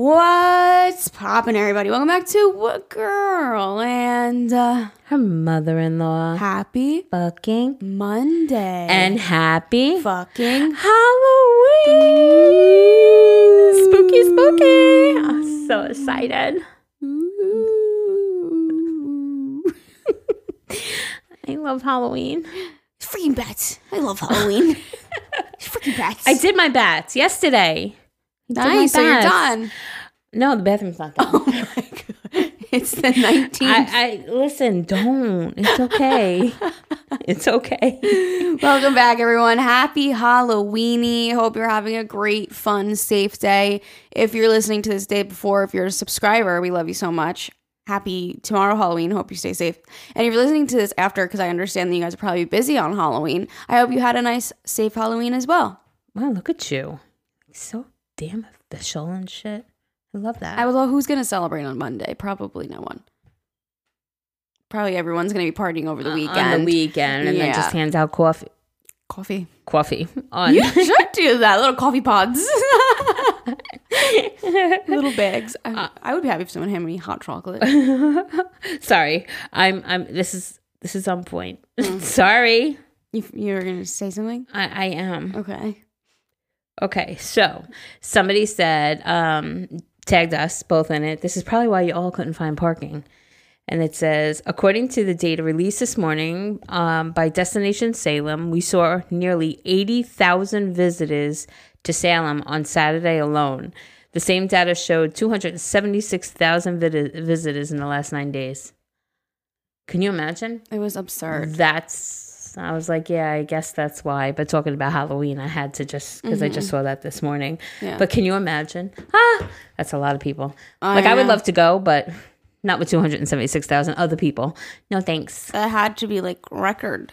What's poppin', everybody? Welcome back to What Girl and uh, Her mother-in-law. happy Fucking Monday and happy fucking Halloween. Spooky, spooky. I'm so excited. I love Halloween. freaking bats. I love Halloween. freaking bats. I did my bats yesterday. I did my nice. So you're done. No, the bathroom's not done. Oh my god. It's the 19th. I, I listen. Don't. It's okay. it's okay. Welcome back, everyone. Happy Halloweeny. Hope you're having a great, fun, safe day. If you're listening to this day before, if you're a subscriber, we love you so much. Happy tomorrow, Halloween. Hope you stay safe. And if you're listening to this after, because I understand that you guys are probably busy on Halloween, I hope you had a nice, safe Halloween as well. Wow, look at you. So damn official and shit. I love that. I was, well, who's going to celebrate on Monday? Probably no one. Probably everyone's going to be partying over the Uh, weekend. on the weekend, and then just hands out coffee. Coffee. Coffee on. You should do that. Little coffee pods. Little bags. I, I would be happy if someone handed me hot chocolate. Sorry, I'm. I'm. This is. This is on point. Mm. Sorry, You, you were gonna say something? I, I am. Okay. Okay, so somebody said, um, tagged us both in it. This is probably why you all couldn't find parking. And it says, according to the data released this morning um, by Destination Salem, we saw nearly 80,000 visitors to Salem on Saturday alone. The same data showed 276,000 vid- visitors in the last nine days. Can you imagine? It was absurd. That's, I was like, yeah, I guess that's why. But talking about Halloween, I had to just, because I just saw that this morning. Yeah. But can you imagine? Ah, that's a lot of people. I like, I would love to go, but not with 276,000 other people. No thanks. That had to be like record.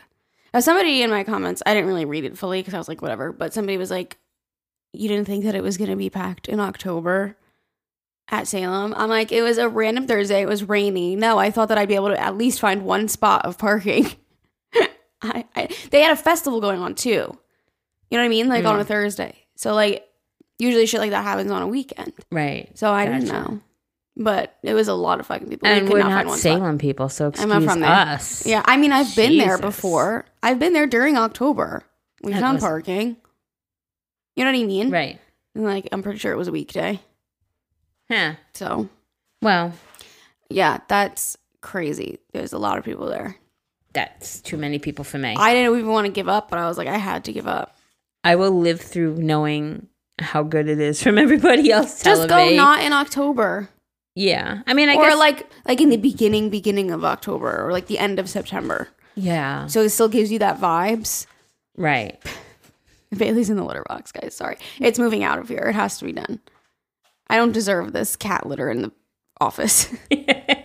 Somebody in my comments, I didn't really read it fully because I was like, whatever. But somebody was like, "You didn't think that it was gonna be packed in October at Salem?" I'm like, "It was a random Thursday. It was rainy. No, I thought that I'd be able to at least find one spot of parking." I, I they had a festival going on too. You know what I mean? Like on a Thursday. So like usually shit like that happens on a weekend. Right. So I didn't know. But it was a lot of fucking people. We And could we're not not find one spot. Salem people, so excuse I'm from there. us. Yeah, I mean, I've been there before. I've been there during October. We That found was- parking. You know what I mean? Right. And like, I'm pretty sure it was a weekday. Huh. So Well, yeah, that's crazy. There's a lot of people there. That's too many people for me. I didn't even want to give up, but I was like, I had to give up. I will live through knowing how good it is from everybody else Just go not in October, yeah. I mean, I or guess. like like in the beginning, beginning of October, or like the end of September. yeah. So it still gives you that vibes. Right. Bailey's in the litter box, guys. Sorry. It's moving out of here. It has to be done. I don't deserve this cat litter in the office. I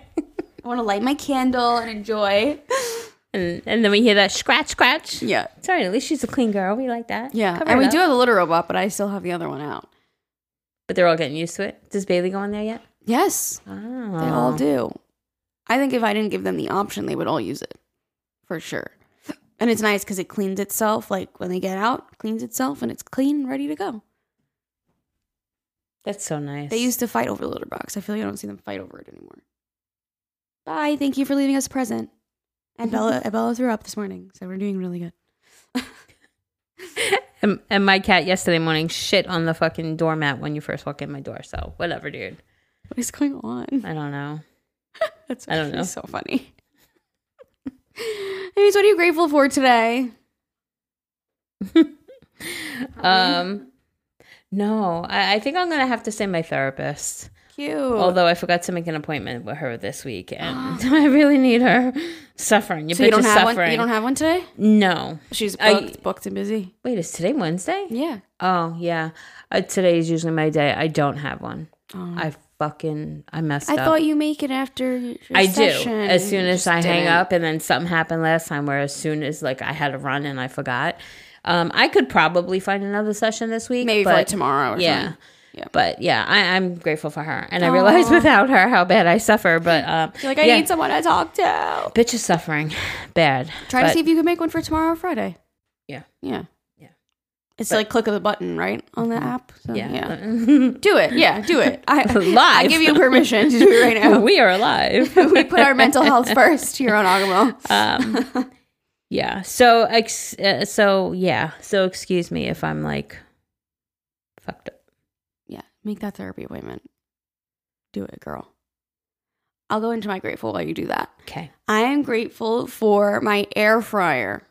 want to light my candle and enjoy. And, and then we hear that scratch, scratch. Yeah. Sorry, at least she's a clean girl. We like that. Yeah. Cover and we up. do have the litter robot, but I still have the other one out. But they're all getting used to it. Does Bailey go in there yet? Yes. Oh. They all do. I think if I didn't give them the option, they would all use it for sure. And it's nice because it cleans itself. Like when they get out, cleans itself and it's clean and ready to go. That's so nice. They used to fight over the litter box. I feel like I don't see them fight over it anymore. Bye. Thank you for leaving us a present. And Bella, Bella threw up this morning, so we're doing really good. and, and my cat yesterday morning shit on the fucking doormat when you first walk in my door. So whatever, dude. What is going on? I don't know. That's I don't know. So funny. Anyways, what are you grateful for today? Um, no, I, I think I'm gonna have to say my therapist. Cute. Although I forgot to make an appointment with her this week, and I really need her. Suffering, your so bitch you don't is have suffering. one. You don't have one today. no. She's I- booked, booked and busy. Wait, is today Wednesday? Yeah. Oh yeah, uh, today is usually my day. I don't have one. Oh. I fucking I messed up. I up. thought you make it after your I do. session. As soon You as just I hang didn't. up, and then something happened last time where as soon as like I had a run and I forgot. Um, I could probably find another session this week. maybe for but- like tomorrow or yeah. something. Yeah. But yeah, I, I'm grateful for her, and I realize without her how bad I suffer. But um, You're like, I yeah, need someone to talk to. bitch is suffering bad. Try to see if you can make one for tomorrow or Friday. Yeah. Yeah. Yeah. It's like click of the button, right, on the app. So, Yeah. yeah. Do it. Yeah, do it. I, Live. I give you permission to do it right now. we are alive. we put our mental health first here on Agahmil. um, yeah. So, ex- uh, so yeah. So, excuse me if I'm like fucked up. Make that therapy appointment. Do it, girl. I'll go into my grateful while you do that. Okay. I am grateful for my air fryer.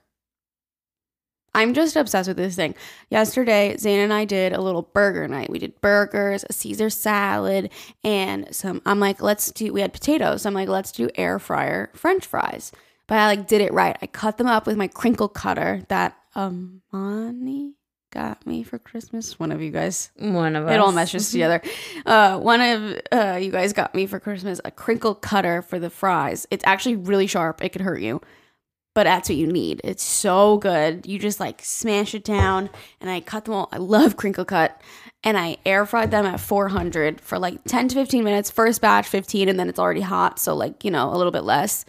I'm just obsessed with this thing. Yesterday, Zane and I did a little burger night. We did burgers, a Caesar salad, and some. I'm like, let's do. We had potatoes. I'm like, let's do air fryer French fries. But I like did it right. I cut them up with my crinkle cutter that um Amani got me for Christmas. One of you guys One of us. it all meshes together. Uh, one of uh, you guys got me for Christmas a crinkle cutter for the fries. It's actually really sharp. It could hurt you, but that's what you need. It's so good. You just like smash it down, and I cut them all. I love crinkle cut, and I air fried them at 400 for like 10 to 15 minutes. First batch 15, and then it's already hot, so like you know a little bit less.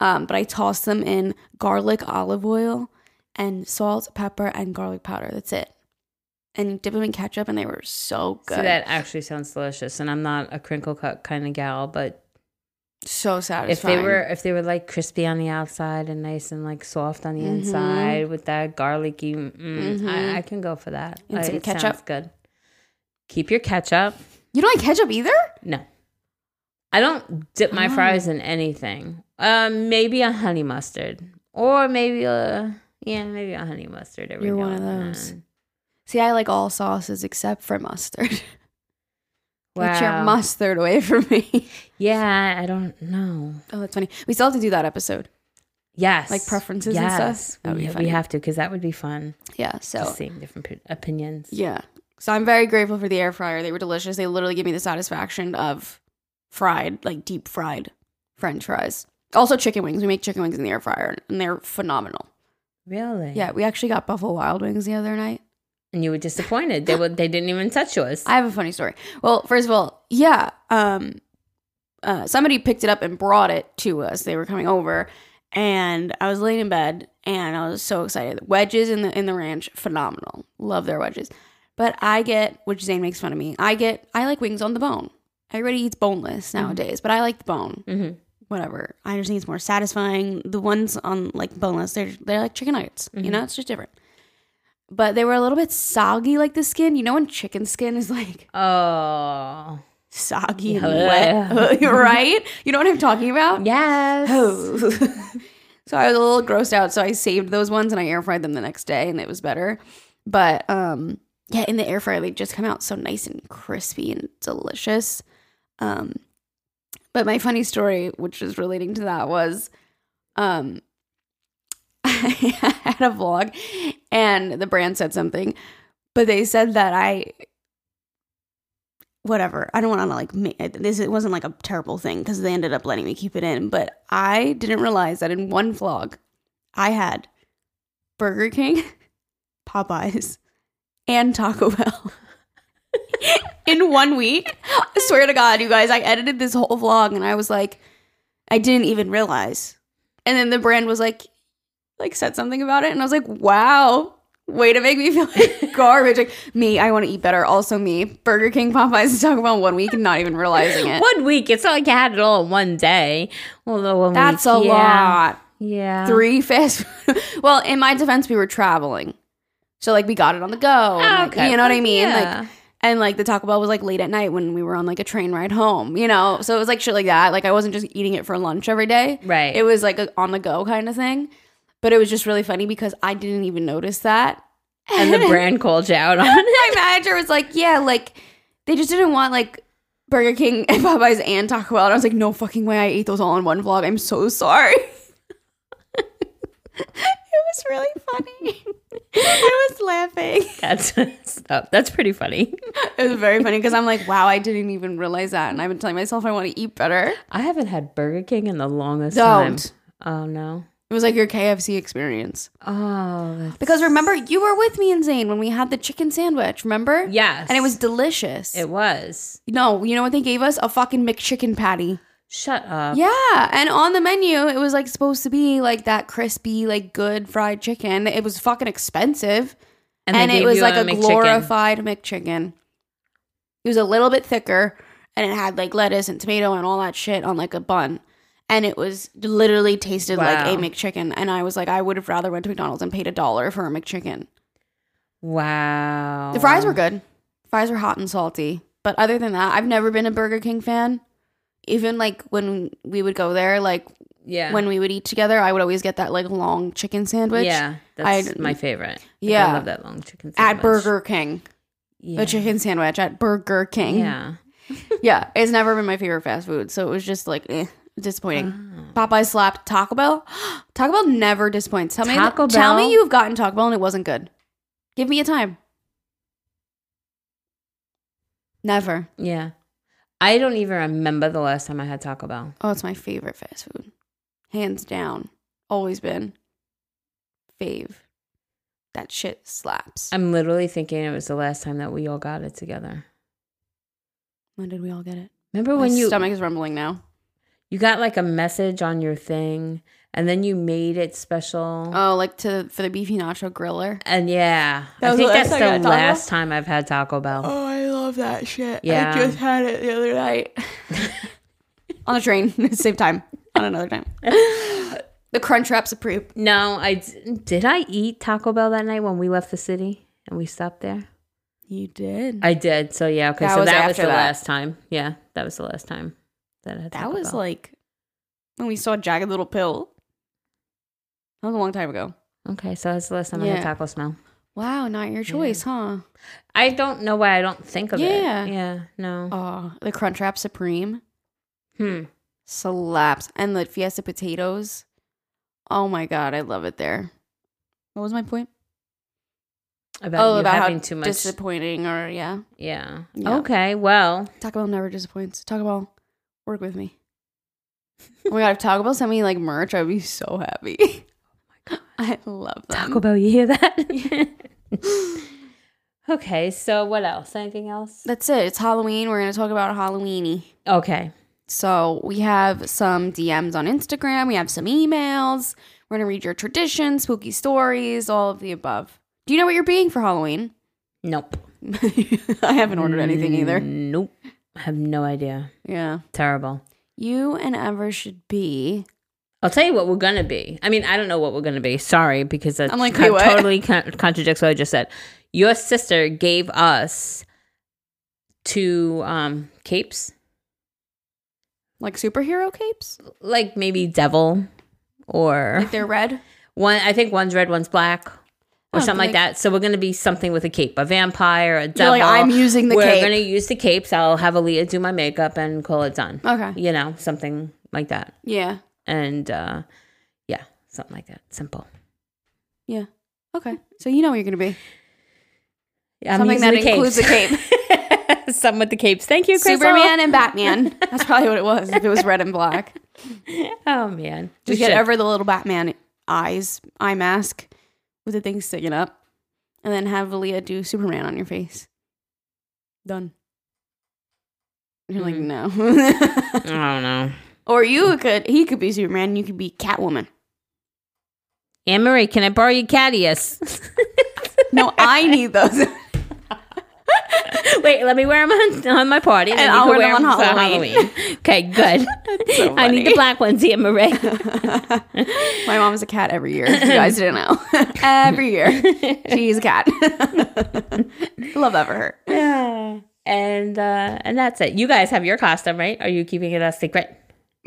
Um, but I tossed them in garlic, olive oil, and salt, pepper, and garlic powder. That's it. And dip them in ketchup, and they were so good. See, that actually sounds delicious. And I'm not a crinkle cut kind of gal, but so satisfying. if they were if they were like crispy on the outside and nice and like soft on the Mm-hmm. inside with that garlicky, mm, I, I can go for that. And it ketchup? good. Keep your ketchup. you don't like ketchup either? No. I don't dip my Oh. fries in anything. Um, maybe a honey mustard, or maybe a yeah, maybe a honey mustard. Every You're now one of and those. then. See, I like all sauces except for mustard. Get your Wow. mustard away from me. Yeah, I don't know. oh, that's funny. We still have to do that episode. Yes, Like preferences and stuff? yes. That would be we, funny. we have to because that would be fun. Yeah. So Just seeing different p- opinions. yeah. So I'm very grateful for the air fryer. They were delicious. They literally give me the satisfaction of fried, like deep fried French fries. Also chicken wings. We make chicken wings in the air fryer, and they're phenomenal. Really? Yeah, we actually got Buffalo Wild Wings the other night. And you were disappointed. They would. They didn't even touch yours. I have a funny story. Well, first of all, yeah, um, uh, somebody picked it up and brought it to us. They were coming over, and I was laying in bed, and I was so excited. Wedges in the in the ranch, phenomenal. Love their wedges. But I get, which Zane makes fun of me. I get, I like wings on the bone. Everybody eats boneless nowadays, but I like the bone. hmm Whatever. I just think it's more satisfying. The ones on like boneless, they're they're like chicken nuggets. You know, it's just different. But they were a little bit soggy, like the skin. You know when chicken skin is like Oh. soggy and wet, right? You know what I'm talking about? Yes. Oh. so I was a little grossed out, so I saved those ones and I air fried them the next day, and it was better. But um, yeah, in the air fryer they just come out so nice and crispy and delicious. Um, but my funny story, which is relating to that, was um, I had a vlog, and the brand said something, but they said that I whatever. I don't want to like this. It wasn't like a terrible thing because they ended up letting me keep it in. But I didn't realize that in one vlog, I had Burger King, Popeyes, and Taco Bell in one week. I swear to God, you guys, I edited this whole vlog and I was like, I didn't even realize. And then the brand was like, like said something about it, and I was like, wow. Way to make me feel like garbage. Like me, I want to eat better. Also me, Burger King, Popeyes, Taco Bell in one week and not even realizing it. One week. It's not like you had it all in one day. Although one That's week, a yeah. lot. Yeah. Three fast. well, in my defense, we were traveling, so like we got it on the go. and, Oh, like, okay. You know what I mean? Yeah. Like, and like the Taco Bell was like late at night when we were on like a train ride home. You know, so it was like shit like that. Like I wasn't just eating it for lunch every day. Right. It was like a on the go kind of thing. But it was just really funny because I didn't even notice that. and the brand called you out on it. my manager was like, "Yeah, like they just didn't want like Burger King and Popeyes and Taco Bell." And I was like, "No fucking way! I ate those all in one vlog. I'm so sorry." it was really funny. I was laughing. That's. That's pretty funny. It was very funny because I'm like, "Wow, I didn't even realize that." And I've been telling myself I want to eat better. I haven't had Burger King in the longest Don't. time. Oh no. It was like your KFC experience. Oh. That's... Because remember, you were with me and Zane when we had the chicken sandwich. Remember? Yes. And it was delicious. It was. no, you know what they gave us? A fucking McChicken patty. Shut up. Yeah, and on the menu it was like supposed to be like that crispy, like good fried chicken. It was fucking expensive. And and, it was like a a, McChicken. glorified McChicken. It was a little bit thicker, and it had like lettuce and tomato and all that shit on like a bun. And it was literally tasted like a Wow. McChicken. And I was like, I would have rather went to McDonald's and paid a dollar for a McChicken. Wow. The fries were good. Fries were hot and salty. But other than that, I've never been a Burger King fan. Even like when we would go there, like Yeah. when we would eat together, I would always get that like long chicken sandwich. yeah, that's I- my favorite. Like, Yeah. I love that long chicken sandwich. At. Burger King. Yeah. The chicken sandwich at Burger King. Yeah. Yeah, it's never been my favorite fast food, so it was just like eh, disappointing. Oh. Popeye slapped Taco Bell. Taco Bell never disappoints. Tell me, Taco tell me you've gotten Taco Bell and it wasn't good. Give me a time. Never. Yeah. I don't even remember the last time I had Taco Bell. Oh, it's my favorite fast food, hands down. Always been. Fave. That shit slaps. I'm literally thinking it was the last time that we all got it together. when did we all get it? Remember My when you stomach is rumbling now. you got like a message on your thing and then you made it special? Oh, like to for the beefy nacho griller. And yeah, That I was think the that's last the time I had Taco Bell? last time I've had Taco Bell. Oh, I love that shit. Yeah. I just had it the other night on a train, same time, on another time. the Crunch Wrap Supreme. No, I d- did. I eat Taco Bell that night when we left the city and we stopped there. You did. I did. So yeah, okay. That so was that was after the that. last time. Yeah, that was the last time that I had that Taco was Bell. like when we saw Jagged Little Pill. That was a long time ago. okay. So that's the last time I Yeah. had Taco Smell. Wow, not your choice, huh? I don't know why I don't think of Yeah. it. Yeah. No. Oh, the Crunch Wrap Supreme Hmm. slaps, and the Fiesta potatoes. Oh my god, I love it there. What was my point? About oh, you about having how too much. disappointing, or yeah. yeah. Yeah. Okay. Well. Taco Bell never disappoints. Taco Bell, work with me. oh my god, if Taco Bell sent me like merch, I'd be so happy. I love them. Taco Bell, you hear that? okay. So what else? Anything else? That's it. It's Halloween. We're gonna talk about Halloweeny. Okay. So we have some DMs on Instagram. We have some emails. We're gonna read your traditions, spooky stories, all of the above. Do you know what you're being for Halloween? Nope. I haven't ordered anything either. Nope. I have no idea. Yeah. Terrible. You and Ever should be. I'll tell you what we're gonna be. I mean, I don't know what we're gonna be. Sorry, because that I'm like, con- totally con- contradicts what I just said. Your sister gave us two um, capes, Like superhero capes? like maybe devil or Like they're red? one. I think one's red, one's black, or Oh, something like like- that. So we're gonna be something with a cape, a vampire, a devil. like, I'm using the cape. we're cape. gonna use the capes. I'll have Aaliyah do my makeup and call it done. Okay. You know, something like that. Yeah. And uh, yeah, something like that. Simple. Yeah. Okay. So you know what you're gonna be. I'm Something that the includes a cape. Some with the capes. Thank you, Crystal. Superman and Batman. That's probably what it was if it was red and black. Oh man, We Just get should. over the little Batman eyes, eye mask with the thing sticking up, and then have Aaliyah do Superman on your face. Done. You're like, Mhm. no. I don't know. or you could, he could be Superman, you could be Catwoman. Anne Marie, can I borrow your ears? No, I need those. Wait, let me wear them on, on my party, and, And I'll can wear them on Halloween. okay, good. so I need the black ones, Anne Marie. My mom's a cat every year. If you guys didn't know. every year. She's a cat. Love that for her. Yeah. and uh, and that's it. You guys have your costume, right? Are you keeping it a secret?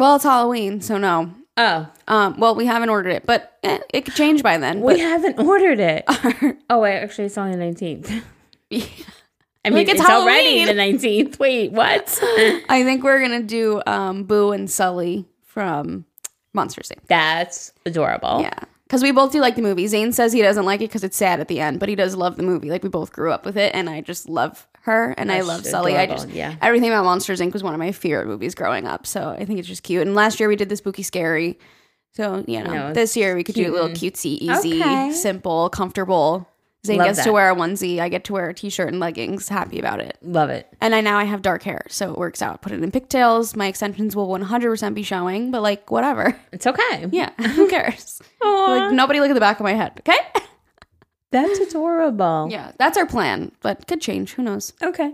Well, it's Halloween, so no. Oh, Um, well, we haven't ordered it, but eh, it could change by then. we But haven't ordered it. Oh wait, actually, it's only the nineteenth. I mean, Like, it's it's, already Halloween. the nineteenth. Wait, what? I think we're gonna do um, Boo and Sully from Monsters Inc. That's adorable. Yeah, because we both do like the movie. Zane says he doesn't like it because it's sad at the end, but he does love the movie. Like we both grew up with it, and I just love her, and I That's love Sully. I just yeah. everything about Monsters Inc. was one of my favorite movies growing up. So I think it's just cute. And last year we did the spooky scary. So you know, know, this year we could do a little cutesy, easy, Okay. simple, comfortable. Zane Love gets to wear a onesie. I get to wear a t-shirt and leggings. Happy about it. Love it. And I now I have dark hair, so it works out. Put it in pigtails. My extensions will 100% be showing, but like whatever. It's okay. Yeah, who cares? Like nobody look at the back of my head, okay? That's adorable. Yeah, that's our plan, but could change. Who knows? Okay.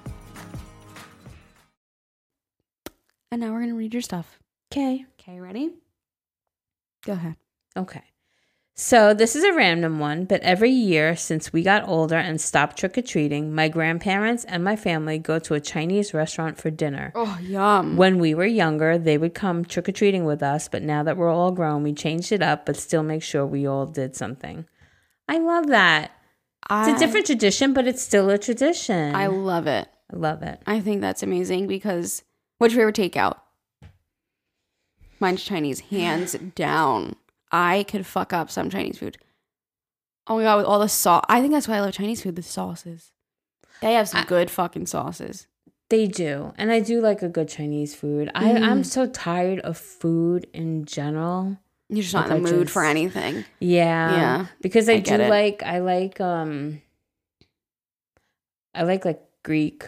And now we're gonna read your stuff. Okay. Okay, ready? Go ahead. Okay. So this is a random one, but every year since we got older and stopped trick or treating, my grandparents and my family go to a Chinese restaurant for dinner. Oh, yum. When we were younger, they would come trick or treating with us, but now that we're all grown, we changed it up, but still make sure we all did something. I love that. I, It's a different tradition, but it's still a tradition. I love it. I love it. I think that's amazing because what's your favorite takeout? Mine's Chinese, hands down. I could fuck up some Chinese food. Oh my god, with all the sauce. I think that's why I love Chinese food. The sauces. They have some I- good fucking sauces. They do. And I do like a good Chinese food. I, Mm. I'm so tired of food in general. You're just not Like in I the mood for anything. Yeah. Yeah, Because I, I do like I like um I like like Greek.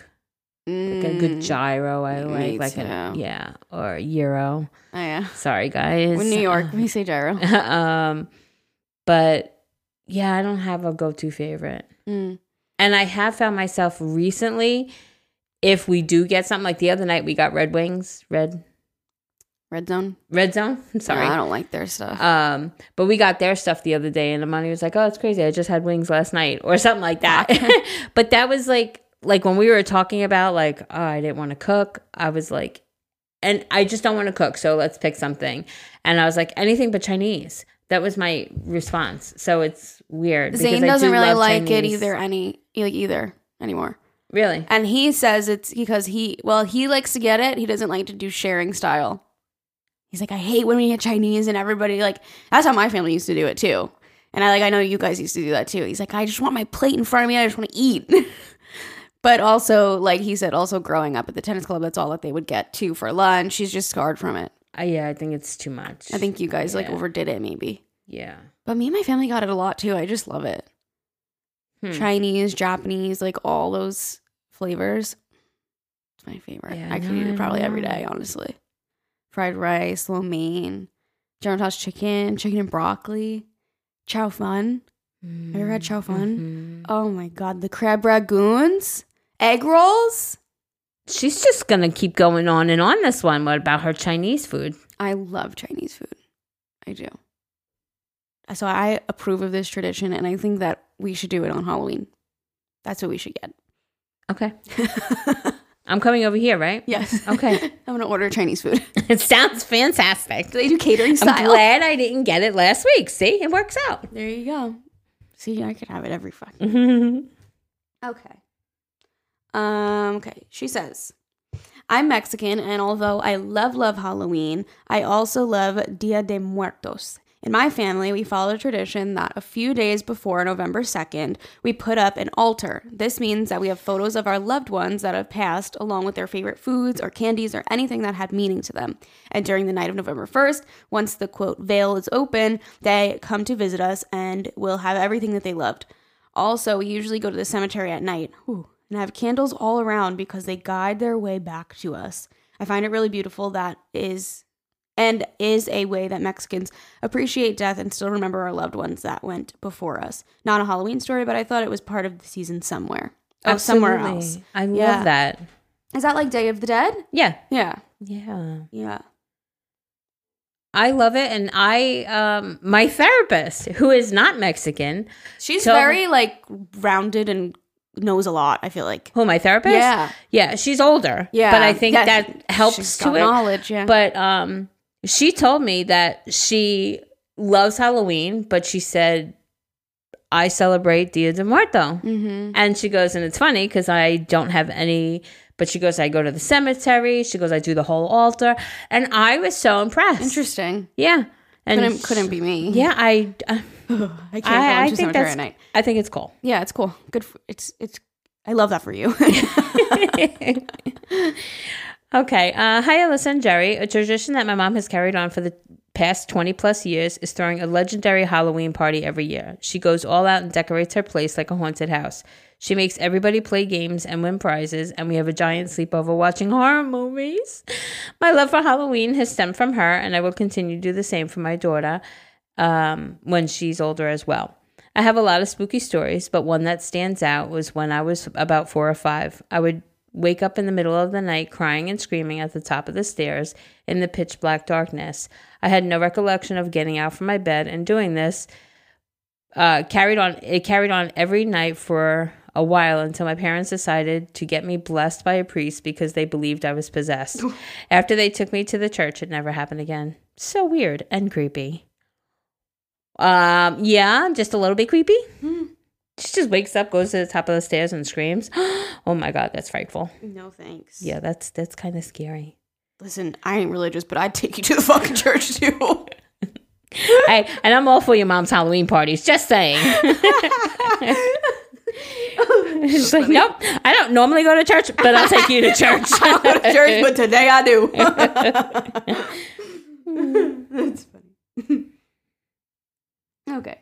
Like a good Mm. gyro. I like like a yeah. Or Euro. Oh, yeah. Sorry guys. In New York, we say gyro. um but yeah, I don't have a go to favorite. Mm. And I have found myself recently, if we do get something like the other night we got red wings, red Red zone. red zone. I'm sorry. No, I don't like their stuff. Um, but we got their stuff the other day, and Amani was like, "Oh, it's crazy! I just had wings last night, or something like that." but that was like, like when we were talking about like, oh, I didn't want to cook. I was like, and I just don't want to cook, so let's pick something. And I was like, anything but Chinese. That was my response. So it's weird. because Zane I doesn't do really like it either. Any like either anymore. Really? And he says it's because he, well, he likes to get it. He doesn't like to do sharing style. He's like, I hate when we get Chinese and everybody like. That's how my family used to do it too. And I like, I know you guys used to do that too. He's like, I just want my plate in front of me. I just want to eat. but also, like he said, also growing up at the tennis club, that's all that they would get too for lunch. She's just scarred from it. Uh, yeah, I think it's too much. I think you guys like Yeah. overdid it, maybe. Yeah. But me and my family got it a lot too. I just love it. Hmm. Chinese, Japanese, like all those flavors. It's my favorite. Yeah, I could no, eat I it probably every know. day, honestly. Fried rice, lo mein, General Tso's chicken, chicken and broccoli, chow fun. Have you ever had chow fun? Mhm. Oh my god, the crab rangoons, egg rolls. She's just gonna keep going on and on this one. What about her Chinese food? I love Chinese food. I do. So I approve of this tradition, and I think that we should do it on Halloween. That's what we should get. Okay. I'm coming over here, right? yes. Okay. I'm gonna order Chinese food. It sounds fantastic. They do catering stuff. I'm glad I didn't get it last week. See, it works out. There you go. See, I could have it every fucking. Okay. Um. Okay. She says, "I'm Mexican, and although I love love Halloween, I also love Dia de Muertos." In my family, we follow a tradition that a few days before November 2nd, we put up an altar. This means that we have photos of our loved ones that have passed, along with their favorite foods or candies or anything that had meaning to them. And during the night of November 1st, once the quote veil is open, they come to visit us and we'll have everything that they loved. Also, we usually go to the cemetery at night whew, and have candles all around because they guide their way back to us. I find it really beautiful that is and is a way that Mexicans appreciate death and still remember our loved ones that went before us. Not a Halloween story, but I thought it was part of the season somewhere. Oh, somewhere else. I love Yeah. that. Is that like Day of the Dead? Yeah. Yeah. Yeah. Yeah. I love it. And I, um, my therapist, who is not Mexican, She's So- very like rounded and knows a lot. I feel like. Who my therapist? Yeah. yeah. She's older. Yeah, but I think yeah, that helps to it. knowledge, yeah. But um, she told me that she loves Halloween, but she said I celebrate Dia de Muerto, Mm-hmm. and she goes, and it's funny because I don't have any. But she goes, I go to the cemetery. She goes, I do the whole altar, and I was so impressed. Interesting. Yeah, and Couldn't couldn't be me. Yeah, I. Uh, I can't I, I think that's. at night. I think it's cool. Yeah, it's cool. Good. For, it's it's. I love that for you. Okay. Uh, hi, Alyssa and Jerry. A tradition that my mom has carried on for the past 20 plus years is throwing a legendary Halloween party every year. She goes all out and decorates her place like a haunted house. She makes everybody play games and win prizes, and we have a giant sleepover watching horror movies. My love for Halloween has stemmed from her, and I will continue to do the same for my daughter um, when she's older as well. I have a lot of spooky stories, but one that stands out was when I was about four or five. I would wake up in the middle of the night crying and screaming at the top of the stairs in the pitch black darkness. I had no recollection of getting out from my bed and doing this. Uh, carried on. It carried on every night for a while until my parents decided to get me blessed by a priest because they believed I was possessed. After they took me to the church, it never happened again. So weird and creepy. Um, yeah, just a little bit creepy. She just wakes up, goes to the top of the stairs, and screams. oh my god, that's frightful. no thanks. Yeah, that's that's kind of scary. Listen, I ain't religious, but I'd take you to the fucking church too. I and I'm all for your mom's Halloween parties. Just saying. She's like, nope, I don't normally go to church, but I'll take you to church. I go to church, but today I do. That's funny. Okay.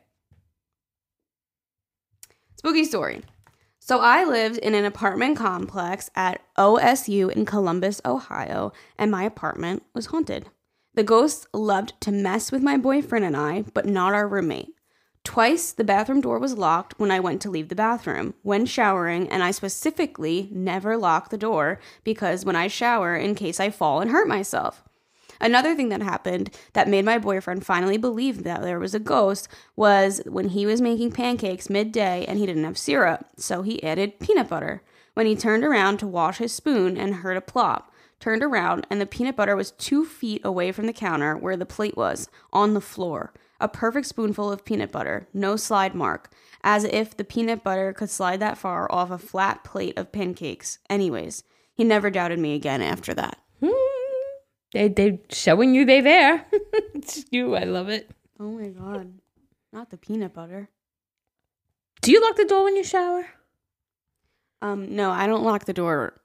Spooky story. So I lived in an apartment complex at OSU in Columbus, Ohio, and my apartment was haunted. The ghosts loved to mess with my boyfriend and I, but not our roommate. Twice the bathroom door was locked when I went to leave the bathroom when showering, and I specifically never lock the door because when I shower, in case I fall and hurt myself. Another thing that happened that made my boyfriend finally believe that there was a ghost was when he was making pancakes midday and he didn't have syrup, so he added peanut butter. When he turned around to wash his spoon and heard a plop, turned around and the peanut butter was two feet away from the counter where the plate was, on the floor. A perfect spoonful of peanut butter, no slide mark, as if the peanut butter could slide that far off a flat plate of pancakes. Anyways, he never doubted me again after that. Hmm. They they showing you they there. it's you. I love it. Oh my god. Not the peanut butter. Do you lock the door when you shower? Um, no, I don't lock the door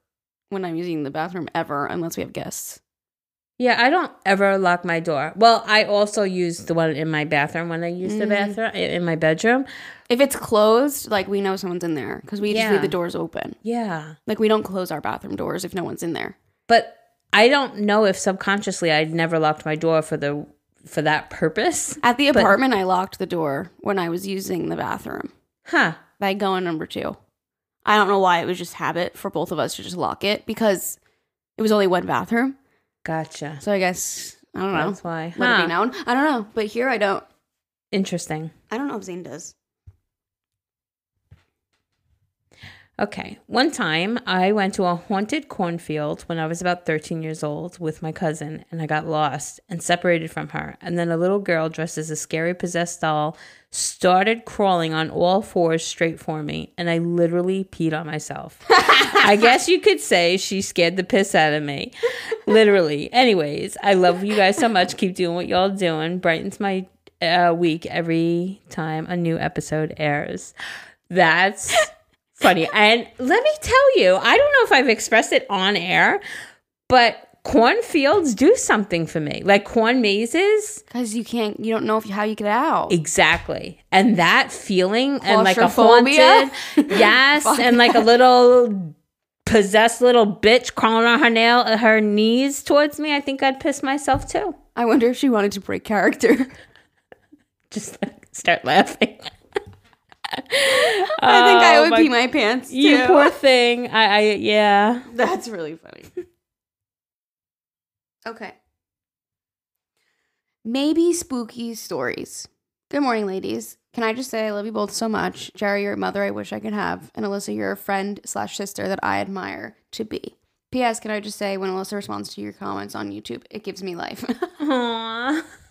when I'm using the bathroom ever unless we have guests. Yeah, I don't ever lock my door. Well, I also use the one in my bathroom when I use the bathroom in my bedroom. If it's closed, like we know someone's in there because we just leave the doors open. Yeah. Like we don't close our bathroom doors if no one's in there. But I don't know if subconsciously I'd never locked my door for the for that purpose. At the apartment, I locked the door when I was using the bathroom Huh. by going number two. I don't know why it was just habit for both of us to just lock it because it was only one bathroom. Gotcha. So I guess I don't know. That's why. Let it be known. I don't know, but here I don't. Interesting. I don't know if Zane does. Okay. One time I went to a haunted cornfield when I was about 13 years old with my cousin and I got lost and separated from her. And then a little girl dressed as a scary possessed doll started crawling on all fours straight for me and I literally peed on myself. I guess you could say she scared the piss out of me. Literally. Anyways, I love you guys so much. Keep doing what y'all doing. Brightens my uh, week every time a new episode airs. That's funny. And let me tell you, I don't know if I've expressed it on air, but cornfields do something for me. Like corn mazes. Because you can't, you don't know if how you get out. Exactly. And that feeling and like a haunted, yes, and like a little possessed little bitch crawling on her nail, uh, her knees towards me. I think I'd piss myself too. I wonder if she wanted to break character. Just like start laughing. I think I Oh, would my- pee my pants too. You poor thing. I, I yeah. That's really funny. okay. Maybe spooky stories. Good morning, ladies. Can I just say I love you both so much. Jerry, you're a mother I wish I could have, and Alyssa, you're a friend slash sister that I admire to be. P.S. Can I just say when Alyssa responds to your comments on YouTube, it gives me life. Aww.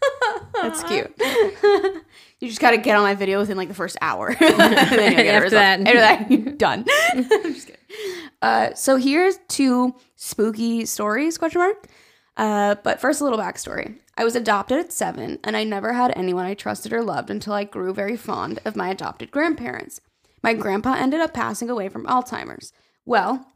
That's cute. you just gotta get on my video within like the first hour. and then you'll get After that. After that, you're done. I'm just kidding. Uh, so here's two spooky stories, question mark. Uh, but first, a little backstory. I was adopted at seven, and I never had anyone I trusted or loved until I grew very fond of my adopted grandparents. My grandpa ended up passing away from Alzheimer's. Well,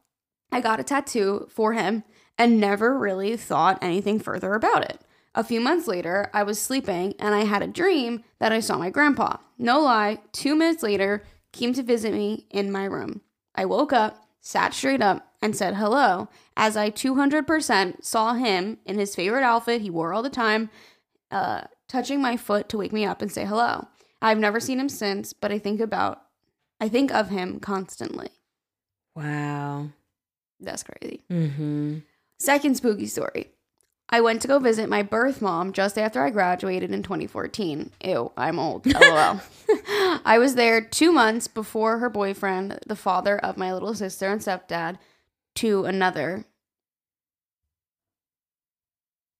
I got a tattoo for him and never really thought anything further about it. A few months later, I was sleeping and I had a dream that I saw my grandpa. No lie, two minutes later, came to visit me in my room. I woke up, sat straight up, and said hello as I 200% saw him in his favorite outfit he wore all the time, uh, touching my foot to wake me up and say hello. I've never seen him since, but I think about, I think of him constantly. Wow. That's crazy. Mm-hmm. Second spooky story. I went to go visit my birth mom just after I graduated in 2014. Ew, I'm old. LOL. I was there two months before her boyfriend, the father of my little sister and stepdad, to another.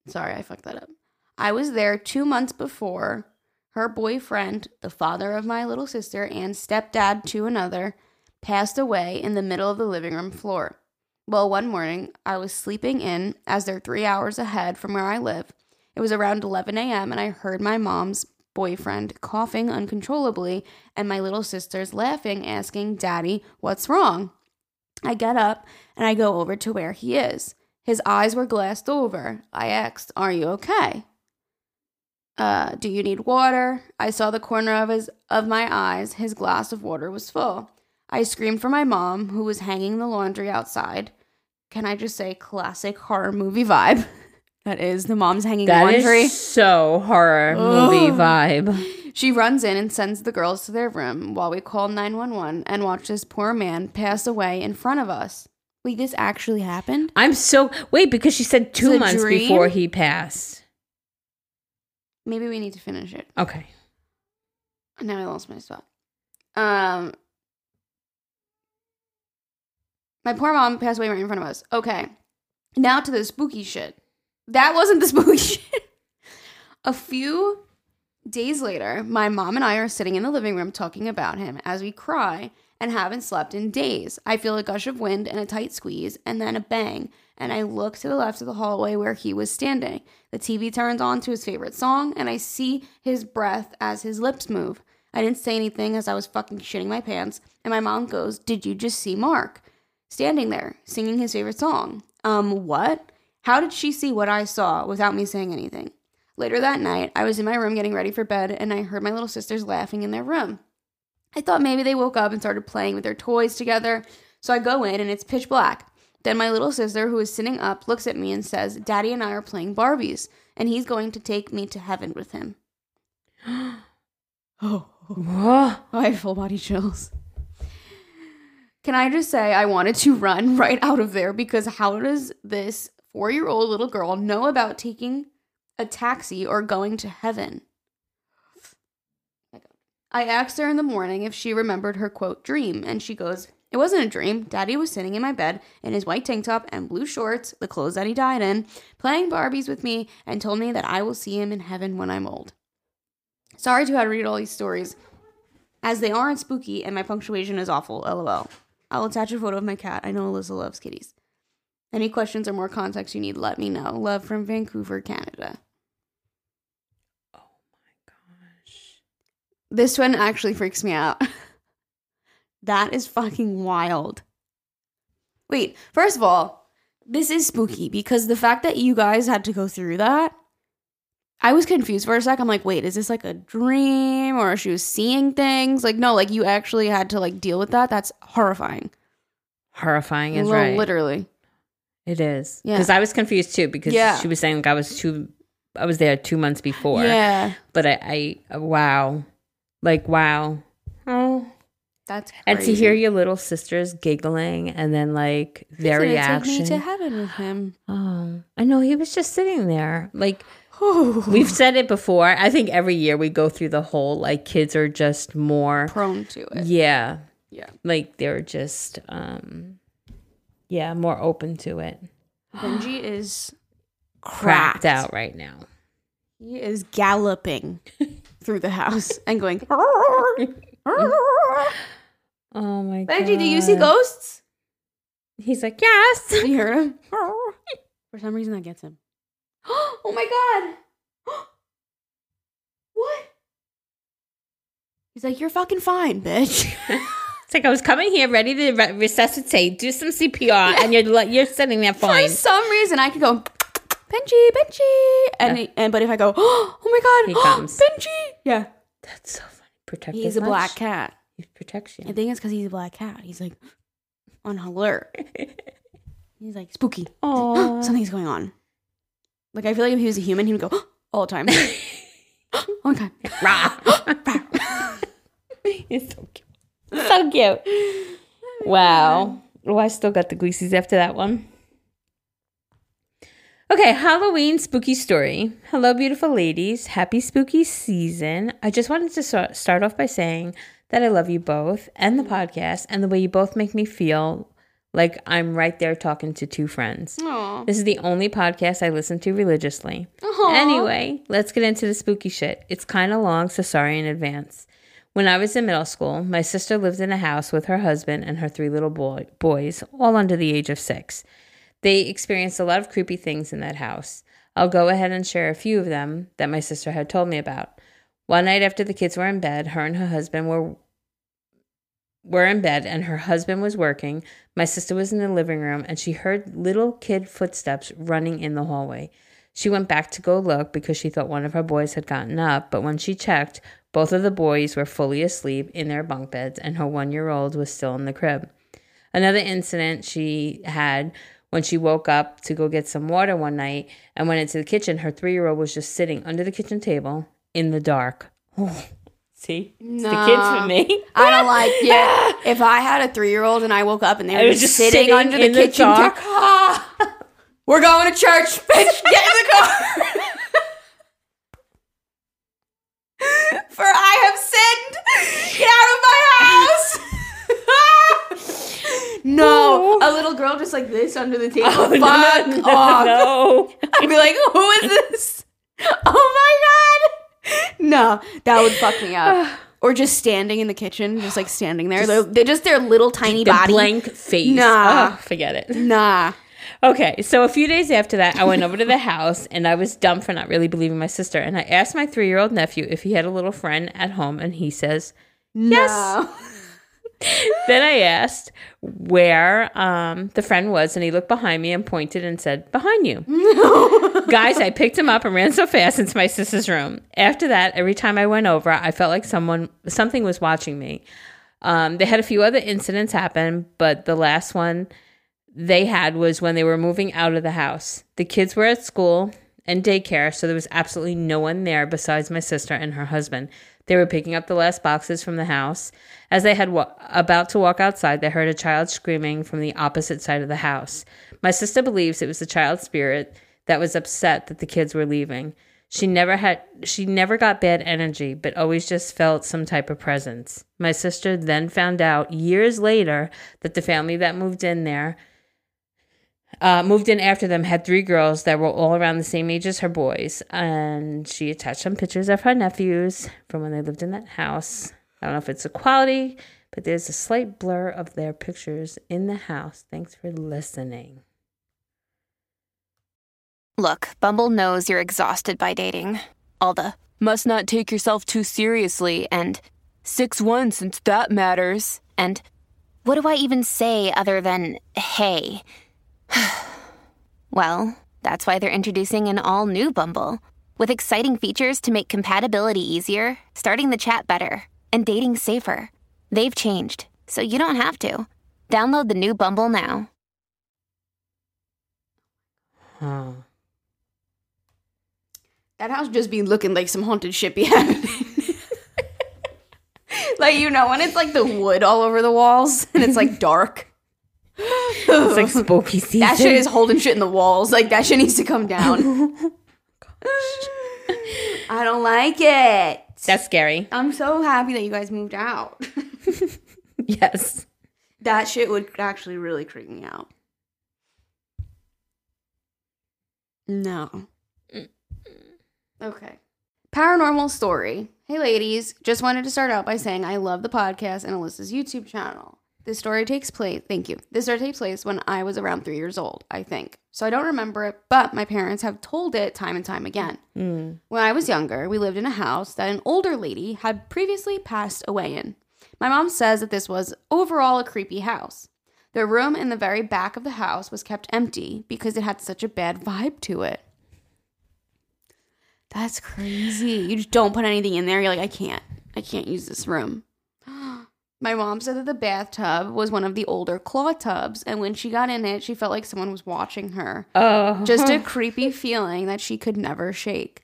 Sorry, I fucked that up. I was there two months before her boyfriend, the father of my little sister, and stepdad to another, passed away in the middle of the living room floor. Well, one morning, I was sleeping in as they're three hours ahead from where I live. It was around 11 a.m., and I heard my mom's boyfriend coughing uncontrollably and my little sisters laughing, asking, Daddy, what's wrong? I get up and I go over to where he is. His eyes were glassed over. I asked, Are you okay? Uh, do you need water? I saw the corner of his of my eyes. His glass of water was full. I screamed for my mom, who was hanging the laundry outside. Can I just say classic horror movie vibe? That is the mom's hanging That is laundry. so horror movie vibe. She runs in and sends the girls to their room while we call 911 and watch this poor man pass away in front of us. Wait, this actually happened? I'm so wait because she said two a months before he passed. Maybe we need to finish it. Okay. Now I lost my spot. Um, my poor mom passed away right in front of us. Okay, now to the spooky shit. That wasn't the spooky shit. A few days later, my mom and I are sitting in the living room talking about him as we cry and haven't slept in days. I feel a gush of wind and a tight squeeze, and then a bang. And I look to the left of the hallway where he was standing. The TV turns on to his favorite song, and I see his breath as his lips move. I didn't say anything as I was fucking shitting my pants, and my mom goes, Did you just see Mark? Standing there, singing his favorite song. Um, what? How did she see what I saw without me saying anything? Later that night, I was in my room getting ready for bed, and I heard my little sisters laughing in their room. I thought maybe they woke up and started playing with their toys together, so I go in and it's pitch black. Then my little sister, who is sitting up, looks at me and says, Daddy and I are playing Barbies, and he's going to take me to heaven with him. oh, Whoa. I have full body chills. Can I just say I wanted to run right out of there because how does this four year old little girl know about taking a taxi or going to heaven? I asked her in the morning if she remembered her quote dream, and she goes, It wasn't a dream. Daddy was sitting in my bed in his white tank top and blue shorts, the clothes that he died in, playing Barbies with me, and told me that I will see him in heaven when I'm old. Sorry to have to read all these stories, as they aren't spooky and my punctuation is awful. LOL. I'll attach a photo of my cat. I know Alyssa loves kitties. Any questions or more context you need, let me know. Love from Vancouver, Canada. Oh my gosh. This one actually freaks me out. that is fucking wild. Wait, first of all, this is spooky because the fact that you guys had to go through that, I was confused for a sec. I'm like, wait, is this like a dream or she was seeing things? Like, no, like you actually had to like deal with that. That's horrifying. Horrifying is Well, right. Literally. It is. Yeah. Because I was confused too because Yeah. she was saying like I was two I was there two months before. Yeah. But I, I wow. Like wow. Oh. That's And to hear your little sisters giggling and then like their reaction. Take me to heaven with him. oh. I know he was just sitting there. Like We've said it before. I think every year we go through the whole like kids are just more Prone to it. yeah, Yeah. like they're just um yeah, more open to it. Benji is Cracked cracked out right now. He is galloping through the house and going. Oh my god. Benji, do you see ghosts? He's like, "Yes." You heard him. For some reason, that gets him. Oh my god! What? He's like, "You're fucking fine, bitch." It's like I was coming here ready to re- resuscitate, do some CPR, and you're like, you're sitting there fine. For some reason, I could go, Benji, Benji, and Yeah. he- and but if I go, oh my god, He comes. Benji, yeah, That's so funny. Protective. he's a black cat. He protects you. I think it's because he's a black cat. He's like on alert. He's like spooky. Oh, Something's going on. Like I feel like if he was a human, he would go all the time. oh my god. Rah. He's so cute. So cute. Wow. Oh, I still got the gleesies after that one. Okay, Halloween spooky story. Hello, beautiful ladies. Happy spooky season. I just wanted to start off by saying that I love you both and the podcast and the way you both make me feel like I'm right there talking to two friends. Aw. This is the only podcast I listen to religiously. Aw. Anyway, let's get into the spooky shit. It's kind of long, so sorry in advance. When I was in middle school, my sister lived in a house with her husband and her three little boy- boys, all under the age of six. They experienced a lot of creepy things in that house. I'll go ahead and share a few of them that my sister had told me about. One night after the kids were in bed, her and her husband were were in bed and her husband was working. My sister was in the living room and she heard little kid footsteps running in the hallway. She went back to go look because she thought one of her boys had gotten up, but when she checked, both of the boys were fully asleep in their bunk beds and her one year old was still in the crib. Another incident she had when she woke up to go get some water one night and went into the kitchen, her three year old was just sitting under the kitchen table in the dark. Oh. See? It's the kids for me. I don't like yeah. If I had a three year old and I woke up and they I were just, sitting, sitting under the in the kitchen dark. ta- We're going to church, bitch. Get in the car. For I have sinned. Get out of my house. no, a little girl just like this under the table. Oh, Fuck no, no, off. no. I'd be like, who is this? Oh my god. No, that would fuck me up. Or just standing in the kitchen, just like standing there. They're, they're just their little tiny The body. blank face. Nah. Oh, forget it. Nah. Okay, so a few days after that, I went over to the house and I was dumb for not really believing my sister. And I asked my three year old nephew if he had a little friend at home, and he says, Yes. No. Then I asked where um, the friend was, and he looked behind me and pointed and said, Behind you. Guys, I picked him up and ran so fast into my sister's room. After that, every time I went over, I felt like someone, something was watching me. Um, they had a few other incidents happen, but the last one they had was when they were moving out of the house. The kids were at school and daycare, so there was absolutely no one there besides my sister and her husband. They were picking up the last boxes from the house. As they had wa- about to walk outside, they heard a child screaming from the opposite side of the house. My sister believes it was the child's spirit that was upset that the kids were leaving. She never had she never got bad energy, but always just felt some type of presence. My sister then found out years later that the family that moved in there uh, moved in after them had three girls that were all around the same age as her boys. And she attached some pictures of her nephews from when they lived in that house. I don't know if it's a quality, but there's a slight blur of their pictures in the house. Thanks for listening. Look, Bumble knows you're exhausted by dating. All the must not take yourself too seriously and 6 1 since that matters. And what do I even say other than hey? well, that's why they're introducing an all new Bumble with exciting features to make compatibility easier, starting the chat better, and dating safer. They've changed, so you don't have to. Download the new Bumble now. Huh. That house just be looking like some haunted shit be happening. like you know when it's like the wood all over the walls and it's like dark. It's like spooky season. that shit is holding shit in the walls. Like that shit needs to come down. Oh, I don't like it. That's scary. I'm so happy that you guys moved out. Yes. that shit would actually really creep me out. No. Okay. Paranormal story. Hey, ladies. Just wanted to start out by saying I love the podcast and Alyssa's YouTube channel. This story takes place, thank you. This story takes place when I was around three years old, I think. So I don't remember it, but my parents have told it time and time again. Hmm. When I was younger, we lived in a house that an older lady had previously passed away in. My mom says that this was overall a creepy house. The room in the very back of the house was kept empty because it had such a bad vibe to it. That's crazy. You just don't put anything in there. You're like, I can't. I can't use this room. My mom said that the bathtub was one of the older claw tubs, and when she got in it, she felt like someone was watching her. Oh. Just a creepy feeling that she could never shake.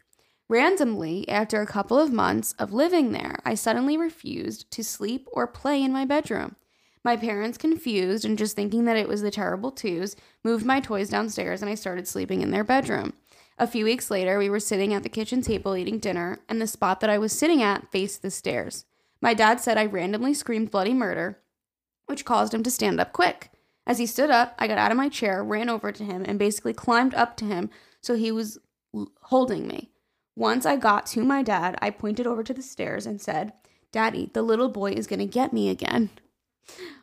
Randomly, after a couple of months of living there, I suddenly refused to sleep or play in my bedroom. My parents, confused and just thinking that it was the terrible twos, moved my toys downstairs and I started sleeping in their bedroom. A few weeks later, we were sitting at the kitchen table eating dinner, and the spot that I was sitting at faced the stairs. My dad said I randomly screamed bloody murder, which caused him to stand up quick. As he stood up, I got out of my chair, ran over to him, and basically climbed up to him so he was l- holding me. Once I got to my dad, I pointed over to the stairs and said, Daddy, the little boy is going to get me again.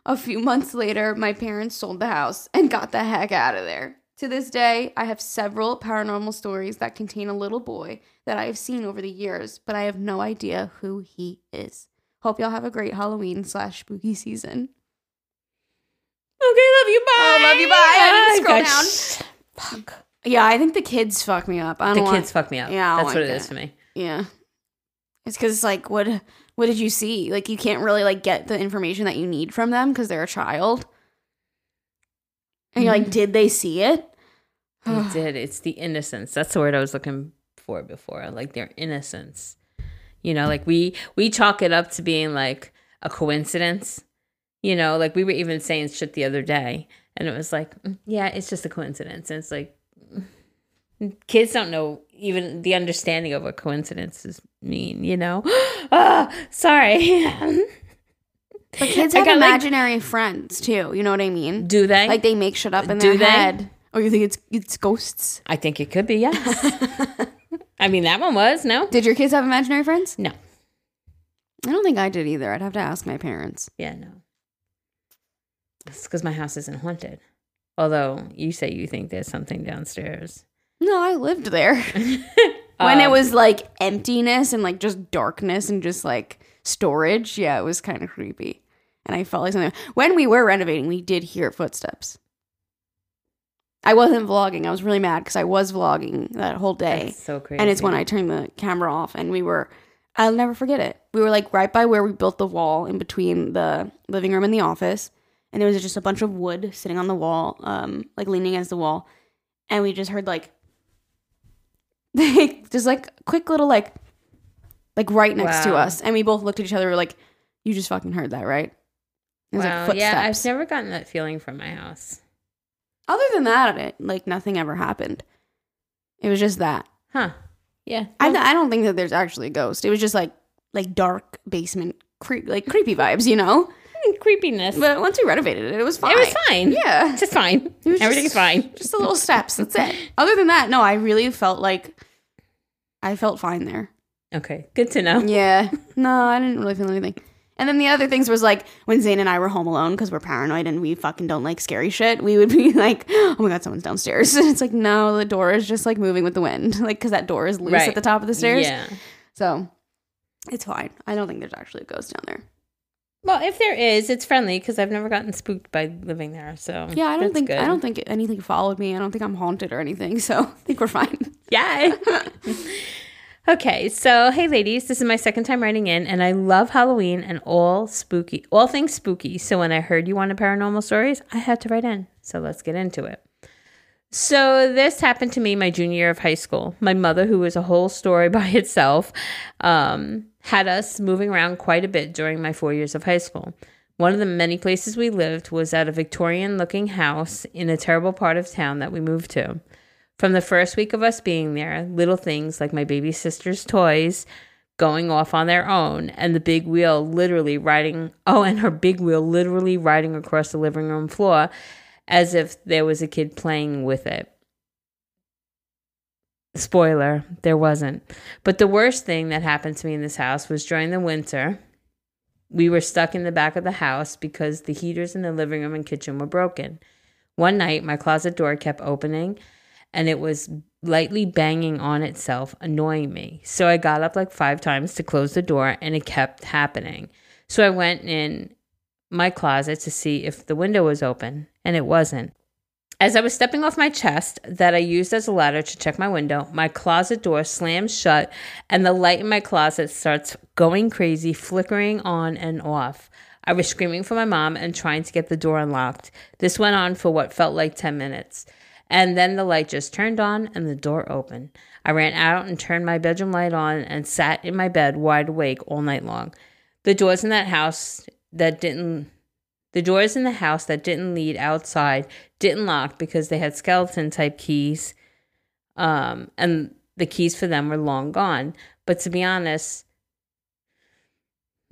A few months later, my parents sold the house and got the heck out of there. To this day, I have several paranormal stories that contain a little boy that I have seen over the years, but I have no idea who he is. Hope y'all have a great Halloween slash spooky season. Okay, love you. Bye. Oh, love you, bye. I didn't oh scroll gosh. down. Fuck. Yeah, I think the kids fuck me up. I The want- kids fuck me up. Yeah, That's what it is for me. Yeah. It's because it's like, what what did you see? Like, you can't really like get the information that you need from them because they're a child. And you're like, mm-hmm. did they see it? They did. It's the innocence. That's the word I was looking for before. Like their innocence. You know, like we we chalk it up to being like a coincidence. You know, like we were even saying shit the other day, and it was like, mm, yeah, it's just a coincidence. And it's like mm, kids don't know even the understanding of what coincidences mean. You know, ah, sorry. But kids have got, like- imaginary friends too. You know what I mean? Do they? Like they make shit up in Do their they? head. Or you think it's it's ghosts? I think it could be. Yes. I mean, that one was no. Did your kids have imaginary friends? No. I don't think I did either. I'd have to ask my parents. Yeah, no. It's because my house isn't haunted. Although you say you think there's something downstairs. No, I lived there. when it Um, was like emptiness and like just darkness and just like storage, yeah, it was kind of creepy. And I felt like something. When we were renovating, we did hear footsteps. I wasn't vlogging. I was really mad because I was vlogging that whole day. That's so crazy. And it's when I turned the camera off and we were, I'll never forget it. We were like right by where we built the wall in between the living room and the office. And there was just a bunch of wood sitting on the wall, um, like leaning against the wall. And we just heard like, just like quick little like, like right next to us. And we both looked at each other. We were like, you just fucking heard that, right? It was wow. like yeah, I've never gotten that feeling from my house. Other than that, it like nothing ever happened. It was just that. Huh. Yeah. I, I don't think that there's actually a ghost. It was just like like dark basement, cre- like creepy vibes, you know. Hmm, creepiness. But once we renovated it, it was fine. it was fine. Yeah, It's just fine. It Everything's just- fine. just the little steps. That's it. Other than that, no, I really felt like I felt fine there. Okay. Good to know. Yeah, no, I didn't really feel anything. And then the other things was like when Zane and I were home alone because we're paranoid and we fucking don't like scary shit. We would be like, "Oh my god, someone's downstairs." And it's like, no, the door is just like moving with the wind, like because that door is loose Right. at the top of the stairs. Yeah. So it's fine. I don't think there's actually a ghost down there. Well, if there is, it's friendly because I've never gotten spooked by living there. So Yeah, I don't think good. I don't think anything followed me. I don't think I'm haunted or anything. So I think we're fine. Yeah. Okay, so hey ladies, this is my second time writing in and I love Halloween and all spooky all things spooky. So when I heard you wanted paranormal stories, I had to write in. So let's get into it. So this happened to me my junior year of high school. My mother, who was a whole story by itself, um, had us moving around quite a bit during my four years of high school. One of the many places we lived was at a Victorian looking house in a terrible part of town that we moved to. From the first week of us being there, little things like my baby sister's toys going off on their own and the big wheel literally riding oh and her big wheel literally riding across the living room floor as if there was a kid playing with it. Spoiler, there wasn't. But the worst thing that happened to me in this house was during the winter. We were stuck in the back of the house because the heaters in the living room and kitchen were broken. One night, my closet door kept opening and it was lightly banging on itself, annoying me. So I got up like five times to close the door and it kept happening. So I went in my closet to see if the window was open and it wasn't. As I was stepping off my chest that I used as a ladder to check my window, my closet door slams shut and the light in my closet starts going crazy, flickering on and off. I was screaming for my mom and trying to get the door unlocked. This went on for what felt like 10 minutes. And then the light just turned on and the door opened. I ran out and turned my bedroom light on and sat in my bed wide awake all night long. The doors in that house that didn't the doors in the house that didn't lead outside didn't lock because they had skeleton type keys. Um, and the keys for them were long gone. But to be honest,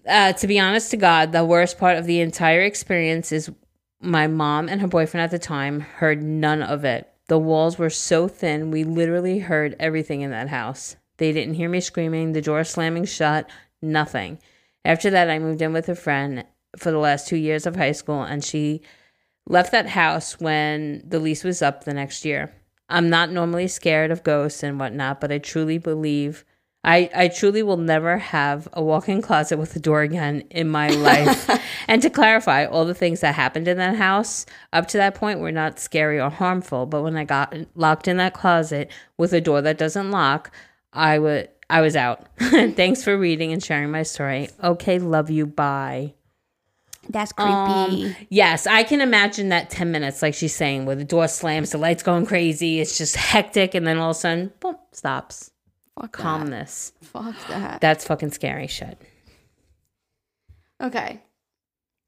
uh, to be honest to God, the worst part of the entire experience is my mom and her boyfriend at the time heard none of it. The walls were so thin, we literally heard everything in that house. They didn't hear me screaming, the door slamming shut, nothing. After that, I moved in with a friend for the last two years of high school, and she left that house when the lease was up the next year. I'm not normally scared of ghosts and whatnot, but I truly believe I, I truly will never have a walk-in closet with a door again in my life. and to clarify, all the things that happened in that house up to that point were not scary or harmful. But when I got locked in that closet with a door that doesn't lock, I would I was out. Thanks for reading and sharing my story. Okay, love you. Bye. That's creepy. Um, yes, I can imagine that 10 minutes, like she's saying, where the door slams, the lights going crazy, it's just hectic, and then all of a sudden, boom, stops. Fuck that. Calmness. Fuck that. That's fucking scary shit. Okay.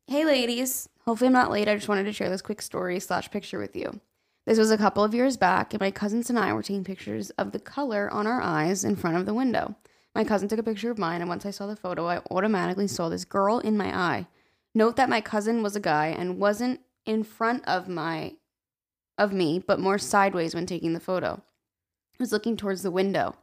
Hey, ladies. Hopefully, I'm not late. I just wanted to share this quick story slash picture with you. This was a couple of years back, and my cousins and I were taking pictures of the color on our eyes in front of the window. My cousin took a picture of mine, and once I saw the photo, I automatically saw this girl in my eye. Note that my cousin was a guy and wasn't in front of my of me, but more sideways when taking the photo. I was looking towards the window.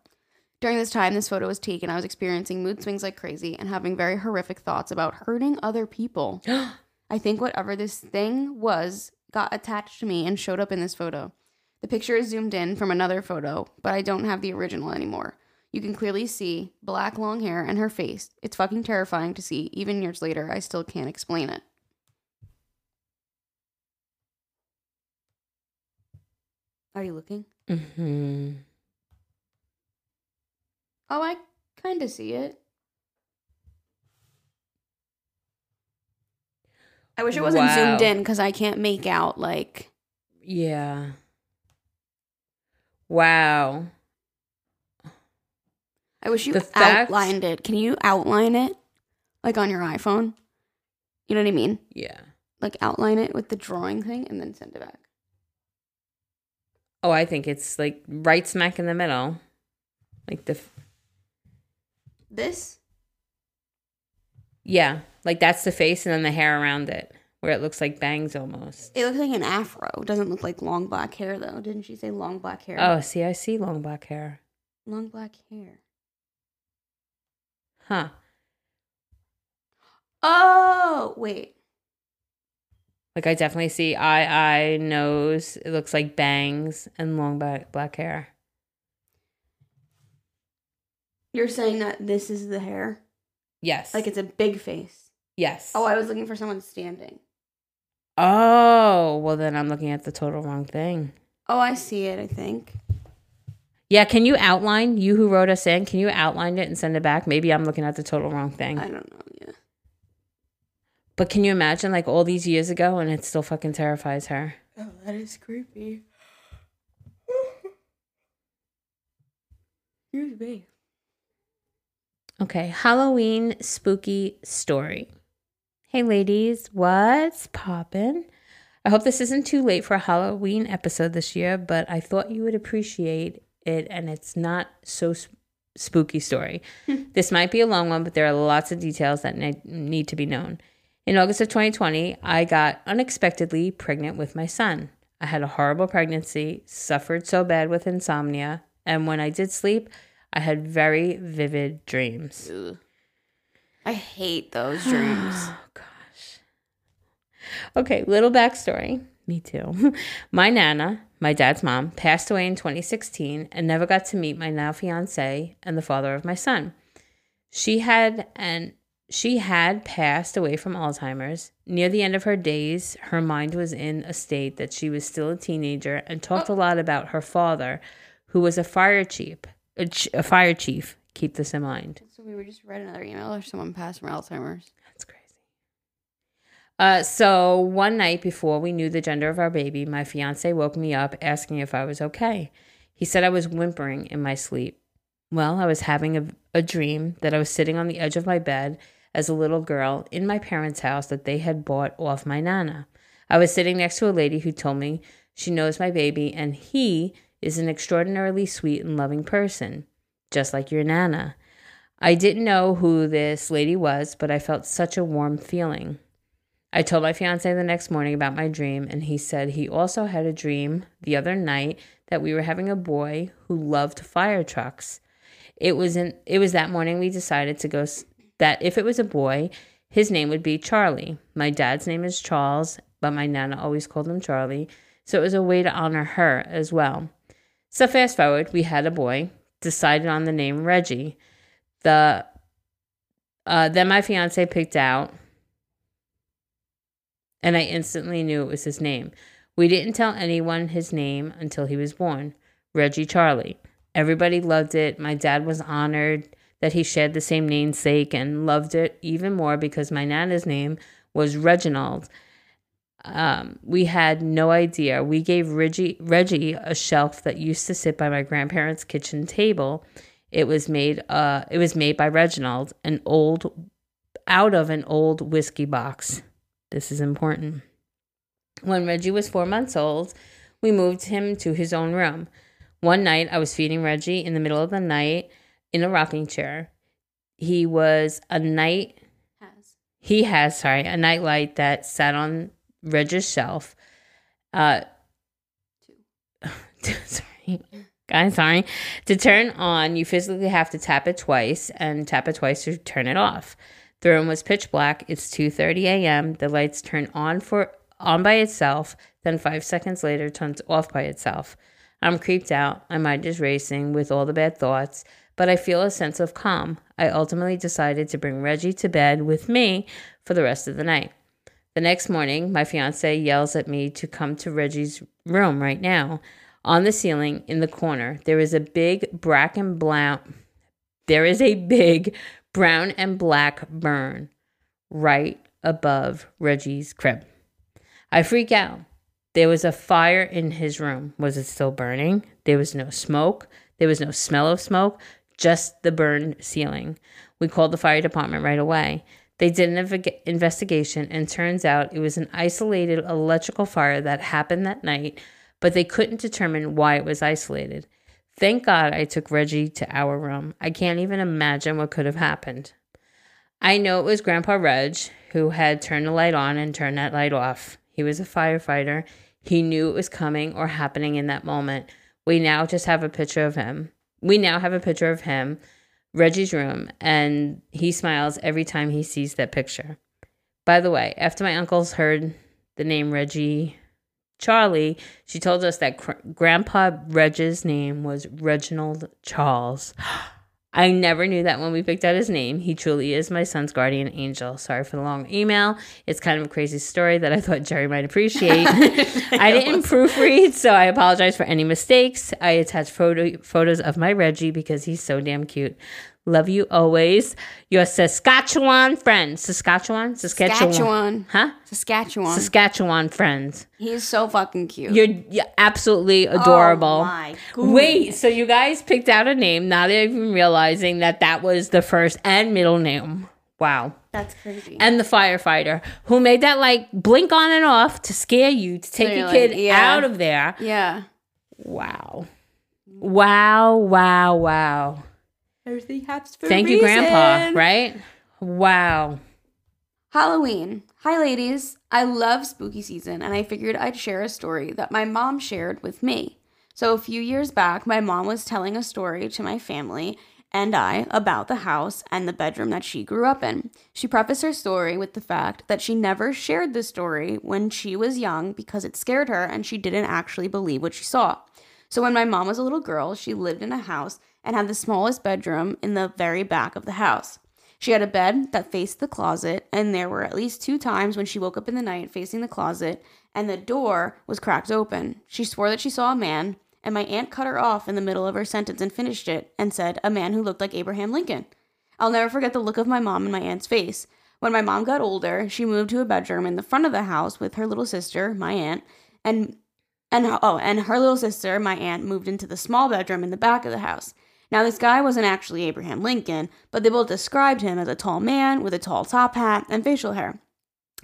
During this time this photo was taken, I was experiencing mood swings like crazy and having very horrific thoughts about hurting other people. I think whatever this thing was got attached to me and showed up in this photo. The picture is zoomed in from another photo, but I don't have the original anymore. You can clearly see black long hair and her face. It's fucking terrifying to see. Even years later, I still can't explain it. Are you looking? hmm Oh, I kind of see it. I wish it wasn't Wow. zoomed in because I can't make out like. Yeah. Wow. I wish you The fact- outlined it. Can you outline it, like on your iPhone? You know what I mean? Yeah. Like outline it with the drawing thing and then send it back. Oh, I think it's like right smack in the middle. Like the, f- This? yeah, like that's the face and then the hair around it, where it looks like bangs almost. It looks like an afro. It doesn't look like long black hair though. Didn't she say long black hair? Oh, see, I see long black hair. long black hair. Huh. Oh, wait. Like I definitely see eye, eye, nose. It looks like bangs and long black black hair. You're saying that this is the hair? Yes. Like it's a big face. yes. Oh, I was looking for someone standing. Oh, well then I'm looking at the total wrong thing. Oh, I see it, I think. Yeah, can you outline you who wrote us in? Can you outline it and send it back? Maybe I'm looking at the total wrong thing. I don't know. Yeah. But can you imagine like all these years ago and it still fucking terrifies her? Oh, that is creepy. Excuse me. Okay, Halloween spooky story. Hey ladies, what's poppin'? I hope this isn't too late for a Halloween episode this year, but I thought you would appreciate it and it's not so sp- spooky story. this might be a long one, but there are lots of details that ne- need to be known. In August of 2020, I got unexpectedly pregnant with my son. I had a horrible pregnancy, suffered so bad with insomnia, and when I did sleep, I had very vivid dreams. I hate those dreams. Oh, gosh. Okay, little backstory. Me too. my nana, my dad's mom, passed away in 2016 and never got to meet my now fiance and the father of my son. She had and she had passed away from Alzheimer's. Near the end of her days, her mind was in a state that she was still a teenager and talked oh. a lot about her father, who was a fire chief. A, ch- a fire chief. Keep this in mind. So we were just read another email or someone passed from Alzheimer's. That's crazy. Uh, so one night before we knew the gender of our baby, my fiance woke me up asking if I was okay. He said I was whimpering in my sleep. Well, I was having a, a dream that I was sitting on the edge of my bed as a little girl in my parents' house that they had bought off my nana. I was sitting next to a lady who told me she knows my baby and he is an extraordinarily sweet and loving person, just like your nana. I didn't know who this lady was, but I felt such a warm feeling. I told my fiance the next morning about my dream, and he said he also had a dream the other night that we were having a boy who loved fire trucks. It was in it was that morning we decided to go that if it was a boy, his name would be Charlie. My dad's name is Charles, but my nana always called him Charlie, so it was a way to honor her as well. So fast forward, we had a boy, decided on the name Reggie. The uh, then my fiance picked out and I instantly knew it was his name. We didn't tell anyone his name until he was born Reggie Charlie. Everybody loved it. My dad was honored that he shared the same namesake and loved it even more because my nana's name was Reginald. Um, we had no idea. We gave Reggie, Reggie a shelf that used to sit by my grandparents' kitchen table. It was made. Uh, it was made by Reginald, an old, out of an old whiskey box. This is important. When Reggie was four months old, we moved him to his own room. One night, I was feeding Reggie in the middle of the night in a rocking chair. He was a night. Has. He has, sorry, a night light that sat on Reggie's shelf. Uh, sorry, guys, sorry. To turn on, you physically have to tap it twice and tap it twice to turn it off. The room was pitch black. It's 2:30 a.m. The lights turn on for on by itself, then 5 seconds later turns off by itself. I'm creeped out. My mind is racing with all the bad thoughts, but I feel a sense of calm. I ultimately decided to bring Reggie to bed with me for the rest of the night. The next morning, my fiance yells at me to come to Reggie's room right now. On the ceiling in the corner, there is a big black and brown there is a big brown and black burn right above Reggie's crib. I freak out. There was a fire in his room. Was it still burning? There was no smoke. There was no smell of smoke, just the burned ceiling. We called the fire department right away. They did an inve- investigation and turns out it was an isolated electrical fire that happened that night, but they couldn't determine why it was isolated. Thank God I took Reggie to our room. I can't even imagine what could have happened. I know it was Grandpa Reg who had turned the light on and turned that light off. He was a firefighter. He knew it was coming or happening in that moment. We now just have a picture of him. We now have a picture of him, Reggie's room, and he smiles every time he sees that picture. By the way, after my uncles heard the name Reggie Charlie, she told us that Gr- Grandpa Reg's name was Reginald Charles. I never knew that when we picked out his name. He truly is my son's guardian angel. Sorry for the long email. It's kind of a crazy story that I thought Jerry might appreciate. I didn't proofread, so I apologize for any mistakes. I attached photo photos of my Reggie because he's so damn cute. Love you always. Your Saskatchewan friends. Saskatchewan? Saskatchewan. Saskatchewan. Huh? Saskatchewan. Saskatchewan friends. He's so fucking cute. You're, you're absolutely oh adorable. Oh my. Wait, so you guys picked out a name, not even realizing that that was the first and middle name. Wow. That's crazy. And the firefighter who made that like blink on and off to scare you to take your you're kid yeah. out of there. yeah. Wow. Wow, wow, wow. Everything happens for Thank you, Grandpa, right? Wow. Halloween. Hi, ladies. I love spooky season, and I figured I'd share a story that my mom shared with me. So, a few years back, my mom was telling a story to my family and I about the house and the bedroom that she grew up in. She prefaced her story with the fact that she never shared the story when she was young because it scared her and she didn't actually believe what she saw. So, when my mom was a little girl, she lived in a house and had the smallest bedroom in the very back of the house. She had a bed that faced the closet, and there were at least two times when she woke up in the night facing the closet, and the door was cracked open. She swore that she saw a man, and my aunt cut her off in the middle of her sentence and finished it and said, A man who looked like Abraham Lincoln. I'll never forget the look of my mom and my aunt's face. When my mom got older, she moved to a bedroom in the front of the house with her little sister, my aunt, and and oh, and her little sister, my aunt, moved into the small bedroom in the back of the house. Now, this guy wasn't actually Abraham Lincoln, but they both described him as a tall man with a tall top hat and facial hair.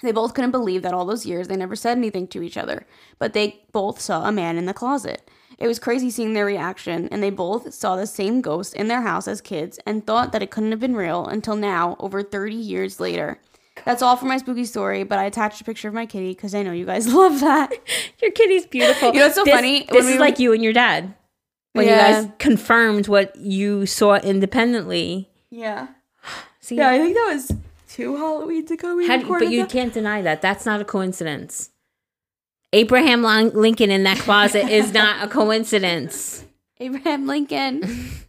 They both couldn't believe that all those years they never said anything to each other, but they both saw a man in the closet. It was crazy seeing their reaction, and they both saw the same ghost in their house as kids and thought that it couldn't have been real until now, over 30 years later. That's all for my spooky story, but I attached a picture of my kitty because I know you guys love that. Your kitty's beautiful. You know what's so This- funny? This When is we- like you and your dad. When Yeah. you guys confirmed what you saw independently. Yeah. See, Yeah, I think that was two Halloweens ago we recorded but you that. can't deny that. That's not a coincidence. Abraham Lin- Lincoln in that closet is not a coincidence. Abraham Lincoln.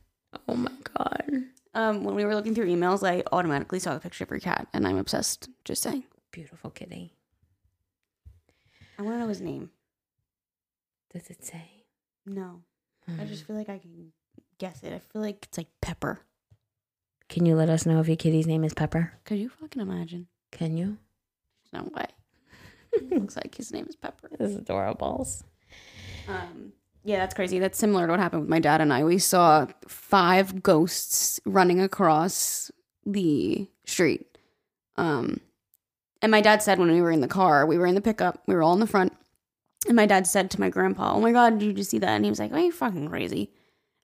Oh my god. um, when we were looking through emails, I automatically saw the picture of your cat, and I'm obsessed. Just saying. Beautiful kitty. I want to know his name. Does it say? No, I just feel like I can guess it. I feel like it's like Pepper. Can you let us know if your kitty's name is Pepper? Could you fucking imagine? Can you? There's no way. Looks like his name is Pepper. This is adorable. Um, yeah, that's crazy. That's similar to what happened with my dad and I. We saw five ghosts running across the street. Um, and my dad said when we were in the car, we were in the pickup, we were all in the front, and my dad said to my grandpa, "Oh my god, did you just see that?" And he was like, "Oh, you fucking crazy."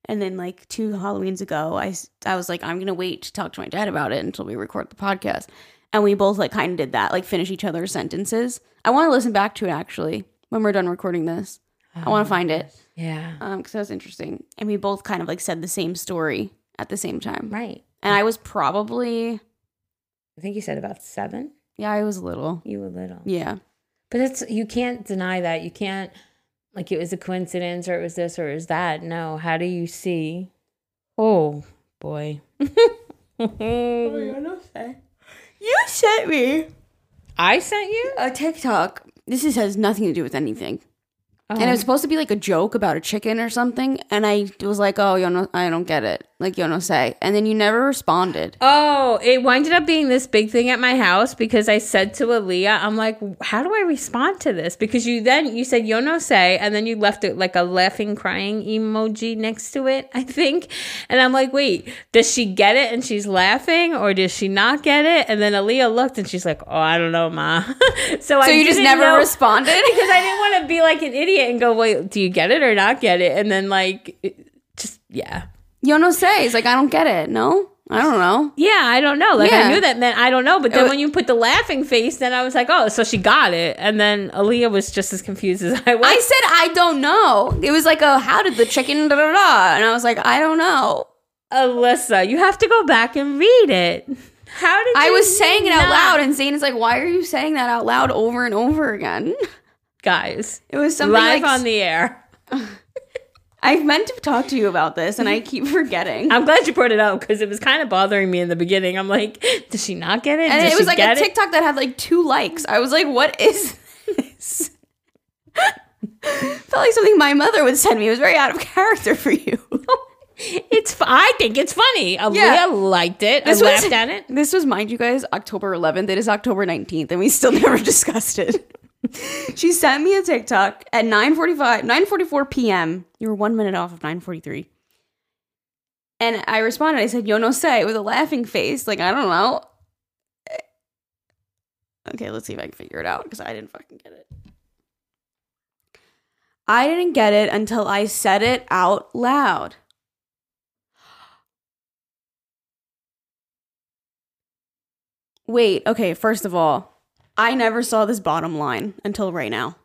And then like two Halloweens ago, I I was like, I'm gonna wait to talk to my dad about it until we record the podcast, and we both like kind of did that, like finish each other's sentences. I want to listen back to it actually when we're done recording this. I want to find it Yeah. um because that was interesting and we both kind of like said the same story at the same time Right. and i was probably I think you said about seven. yeah i was little You were little. yeah But it's you can't deny that. You can't like it was a coincidence or it was this or it was that. No. How do you see? Oh boy. Oh, you sent me I sent you? a tiktok this is, has nothing to do with anything Oh. and it oh. was supposed to be like a joke about a chicken or something and i was like oh you know i don't get it like you know say and then you never responded Oh, it winded up being this big thing at my house because I said to Aaliyah, I'm like, how do I respond to this? Because you then you said yo no say, and then you left it like a laughing, crying emoji next to it, I think. And I'm like, wait, does she get it and she's laughing, or does she not get it? And then Aaliyah looked and she's like, oh, I don't know, ma. so I so you just never know- responded because I didn't want to be like an idiot and go, wait, do you get it or not get it? And then like, it- just yeah. Yo no say it's like i don't get it no i don't know Yeah, I don't know. Like Yeah. I knew that meant I don't know, but then wa- when you put the laughing face, then I was like, oh, so she got it. And then Aaliyah was just as confused as I was. I said I don't know. It was like a how did the chicken da da da, and I was like I don't know. Alyssa, you have to go back and read it. How did I you was saying it out not- loud, and Zane is like, "Why are you saying that out loud over and over again?" guys? It was something live like on the air. I meant to talk to you about this, and I keep forgetting. I'm glad you brought it up because it was kind of bothering me in the beginning. I'm like, does she not get it? and Does it was like a get it? TikTok that had like two likes. I was like, "What is this?" Felt like something my mother would send me. It was very out of character for you. It's. I think it's funny. Aaliyah Yeah. liked it. This I was- laughed at it. This was, mind you guys, October 11th. It is October 19th, and we still never discussed it. she sent me a TikTok at 9:45, 9:44 p.m. You were one minute off of 9:43, and I responded. I said, "Yo no sé," with a laughing face, like I don't know. Okay, let's see if I can figure it out because I didn't fucking get it. I didn't get it until I said it out loud. Wait, okay, first of all, I never saw this bottom line until right now.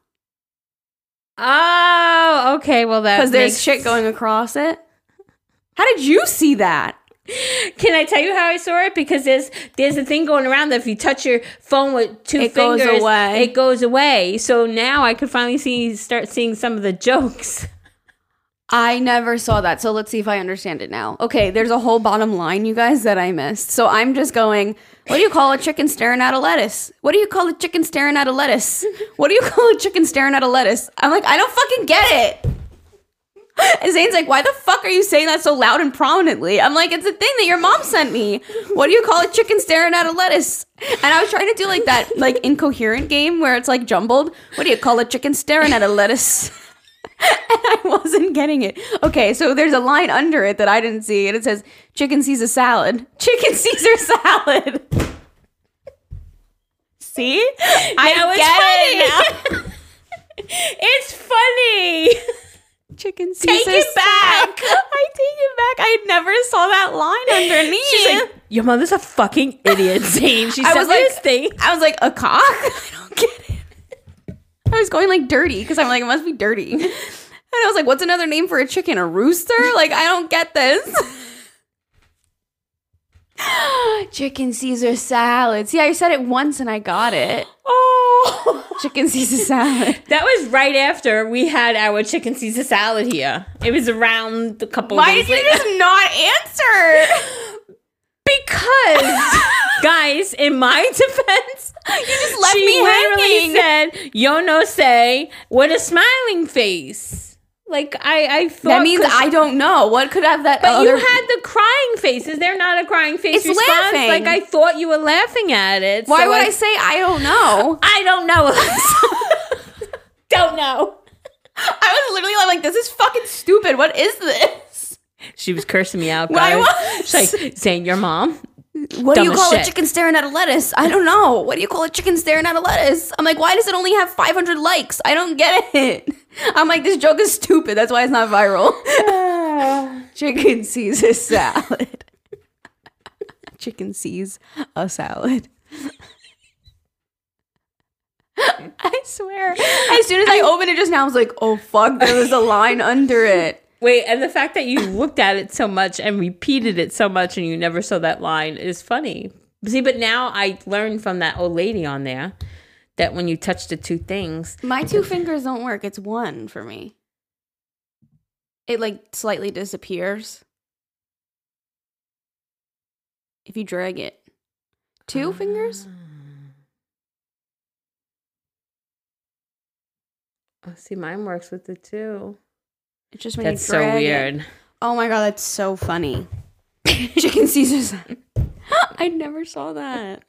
Oh, okay. Well, that Because there's makes- shit going across it. How did you see that? Can I tell you how I saw it? Because there's there's a thing going around that if you touch your phone with two It goes away. it goes away. So now I could finally see start seeing some of the jokes. I never saw that. So let's see if I understand it now. Okay, there's a whole bottom line, you guys, that I missed. So I'm just going, what do you call a chicken staring at a lettuce? What do you call a chicken staring at a lettuce? What do you call a chicken staring at a lettuce? I'm like, I don't fucking get it. And Zane's like, why the fuck are you saying that so loud and prominently? I'm like, it's a thing that your mom sent me. What do you call a chicken staring at a lettuce? And I was trying to do like that like incoherent game where it's like jumbled. What do you call a chicken staring at a lettuce? and I wasn't getting it. Okay, so there's a line under it that I didn't see, and it says chicken Caesar salad. Chicken Caesar salad. see? I Now it's get it now. It's funny. Chicken Caesar Take it back. salad. I take it back. I never saw that line underneath. She's like, your mother's a fucking idiot, Zane. She I said was like, this thing. I was like, a cock? I don't get it. I was going like dirty because I'm like, it must be dirty. And I was like, what's another name for a chicken? A rooster? Like, I don't get this. chicken Caesar salad. See, I said it once and I got it. Oh. Chicken Caesar salad. That was right after we had our chicken Caesar salad here. It was around a couple Why did you later. just not answer? Because, guys, in my defense, you just left she me literally hanging. said, "Yo no say" with a smiling face. Like I, I thought That means I don't know. What could have that But other you had the crying face. Is there not a crying face It's response? laughing. Like I thought you were laughing at it. Why so would I say I don't know? I don't know. don't know. I was literally like, this is fucking stupid. What is this? She was cursing me out, Why was? She's like saying your mom. What do you call a chicken staring at a lettuce? I don't know. What do you call a chicken staring at a lettuce? I'm like, why does it only have 500 likes? I don't get it. I'm like, this joke is stupid. That's why it's not viral. chicken sees a salad. chicken sees a salad. I swear. As soon as I opened it just now, I was like, oh fuck, there was a line under it. Wait, and the fact that you looked at it so much and repeated it so much and you never saw that line is funny. See, but now I learned from that old lady on there that when you touch the two things, My two fingers don't work. It's one for me. It like slightly disappears if you drag it. Two ah. fingers? oh, see, mine works with the two. It's just when That's you so drag it. weird. Oh my god, that's so funny. Chicken Caesar's. I never saw that.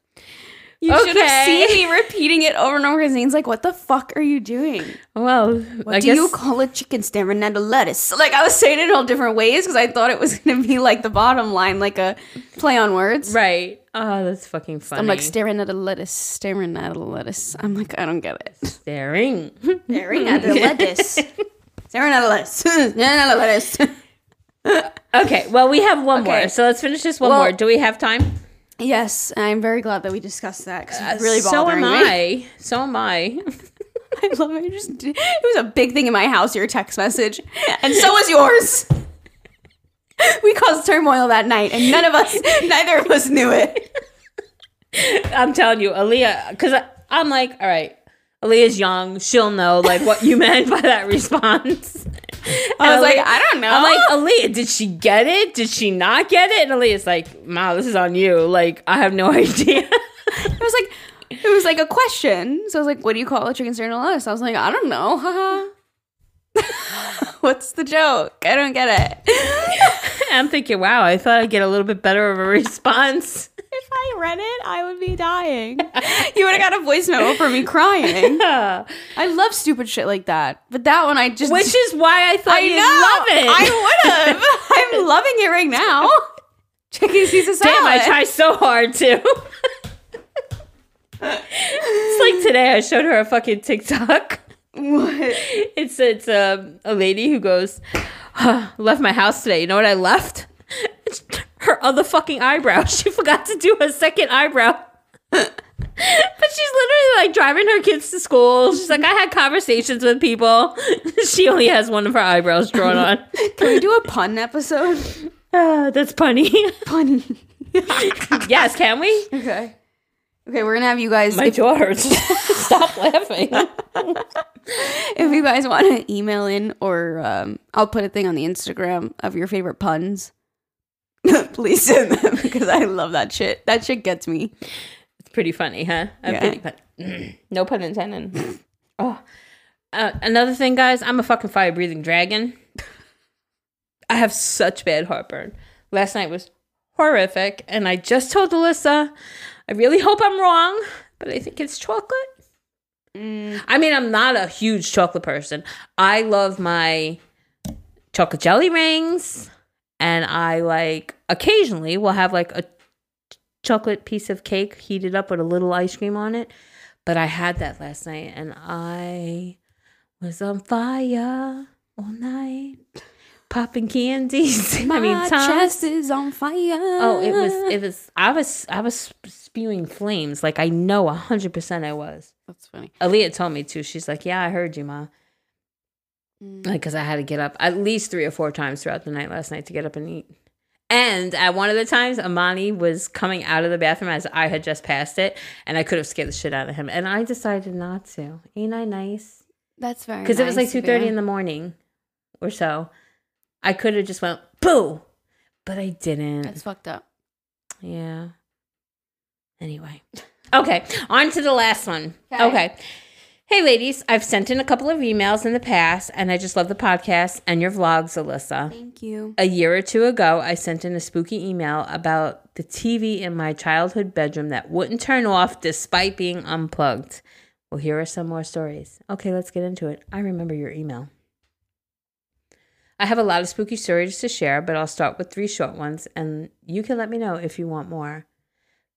You should have seen me repeating it over and over. Because Zane's like, "What the fuck are you doing? Well, What I do guess you call a chicken staring at a lettuce?" Like I was saying it in all different ways because I thought it was gonna be like the bottom line, like a play on words. right. Oh, that's fucking funny. I'm like staring at a lettuce, staring at a lettuce. I'm like, I don't get it. staring. Staring at a lettuce. A lettuce. staring at okay, well, we have one Okay. more, so let's finish this one Well- more. Do we have time? yes, I'm very glad that we discussed that because it's uh, really bothering so am me. I. So am I. I love it. You Just it was a big thing in my house. Your text message, and so was yours. We caused turmoil that night, and none of us, neither of us knew it. I'm telling you, Aaliyah, because I'm like, all right, Aaliyah's young. She'll know like what you meant by that response. I was like, I don't know. I'm like, Aaliyah, did she get it? Did she not get it? And Aaliyah's like, Ma, this is on you. Like, I have no idea. It was like it was like a question. So I was like, "What do you call a chicken staring at lettuce?" I was like, "I don't know." Haha. What's the joke? I don't get it. I'm thinking, wow, I thought I'd get a little bit better of a response. If I read it, I would be dying. You would have got a voice memo from me crying. I love stupid shit like that, but that one I just Which is why I thought I you'd know love it. I would have. I'm loving it right now. Chicken Caesar salad. Damn, I try so hard to. It's like today I showed her a fucking TikTok. What? It's it's a a lady who goes, "Huh, left my house today. You know what I left? Her other fucking eyebrow. She forgot to do her second eyebrow. but she's literally like driving her kids to school. She's like, I had conversations with people. she only has one of her eyebrows drawn on. Can we do a pun episode? Ah, that's punny. Punny. yes, can we? Okay. Okay, we're gonna have you guys. My if, jaw hurts. Stop laughing. if you guys want to email in, or um, I'll put a thing on the Instagram of your favorite puns. Please send them because I love that shit. That shit gets me. It's pretty funny, huh? I'm Yeah. pretty fun. no pun intended. oh, uh, another thing, guys. I'm a fucking fire breathing dragon. I have such bad heartburn. Last night was horrific, and I just told Alyssa, I really hope I'm wrong, but I think it's chocolate. I mean, I'm not a huge chocolate person. I love my chocolate jelly rings, and I like occasionally will have like a chocolate piece of cake heated up with a little ice cream on it. But I had that last night and I was on fire all night, popping candies. I mean, My Tom- chest is on fire. Oh, it was, it was, I was, I was spewing flames. Like I know a hundred percent I was. That's funny. Aaliyah told me too. She's like, "Yeah, I heard you, ma." Like, cause I had to get up at least three or four times throughout the night last night to get up and eat. And at one of the times, Amani was coming out of the bathroom as I had just passed it, and I could have scared the shit out of him. And I decided not to. Ain't I nice? That's very Because it was like nice two thirty in the morning, or so. I could have just went boo, but I didn't. That's fucked up. Yeah. Anyway. Okay, on to the last one. Okay. Okay. Hey, ladies, I've sent in a couple of emails in the past, and I just love the podcast and your vlogs, Alyssa. Thank you. A year or two ago, I sent in a spooky email about the TV in my childhood bedroom that wouldn't turn off despite being unplugged. Well, here are some more stories. Okay, let's get into it. I remember your email. I have a lot of spooky stories to share, but I'll start with three short ones, and you can let me know if you want more.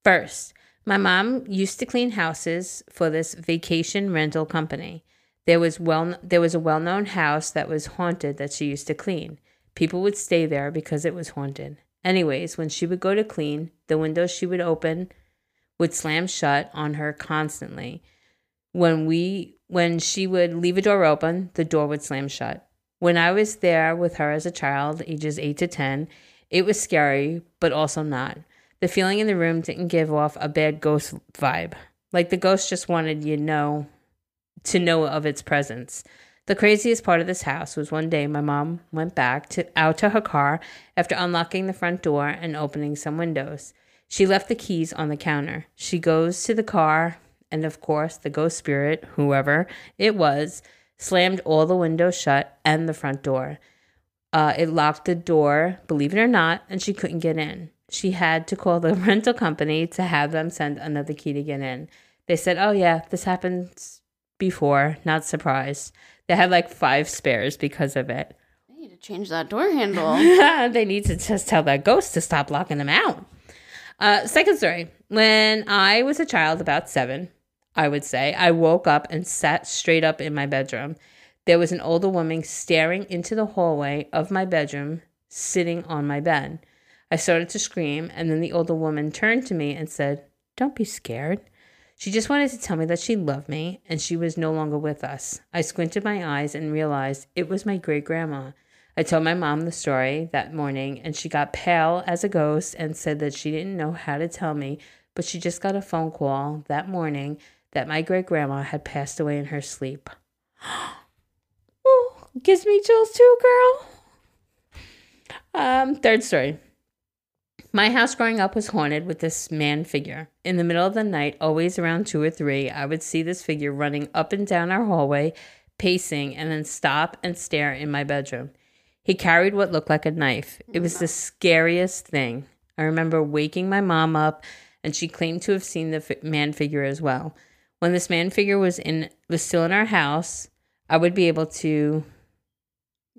First, my mom used to clean houses for this vacation rental company. There was well there was a well-known house that was haunted that she used to clean. People would stay there because it was haunted. Anyways, when she would go to clean, the windows she would open would slam shut on her constantly. When we when she would leave a door open, the door would slam shut. When I was there with her as a child, ages 8 to 10, it was scary, but also not. The feeling in the room didn't give off a bad ghost vibe. Like the ghost just wanted you know to know of its presence. The craziest part of this house was one day my mom went back to out to her car after unlocking the front door and opening some windows. She left the keys on the counter. She goes to the car and of course the ghost spirit, whoever it was, slammed all the windows shut and the front door. Uh, it locked the door, believe it or not, and she couldn't get in. She had to call the rental company to have them send another key to get in. They said, Oh, yeah, this happens before, not surprised. They had like five spares because of it. I need to change that door handle. they need to just tell that ghost to stop locking them out. Uh, second story. When I was a child, about seven, I would say, I woke up and sat straight up in my bedroom. There was an older woman staring into the hallway of my bedroom, sitting on my bed. I started to scream, and then the older woman turned to me and said, Don't be scared. She just wanted to tell me that she loved me and she was no longer with us. I squinted my eyes and realized it was my great grandma. I told my mom the story that morning, and she got pale as a ghost and said that she didn't know how to tell me, but she just got a phone call that morning that my great grandma had passed away in her sleep. oh, gives me chills too, girl. Um, third story. My house growing up was haunted with this man figure. In the middle of the night, always around two or three, I would see this figure running up and down our hallway, pacing, and then stop and stare in my bedroom. He carried what looked like a knife. It was the scariest thing. I remember waking my mom up, and she claimed to have seen the fi- man figure as well. When this man figure was in was still in our house, I would be able to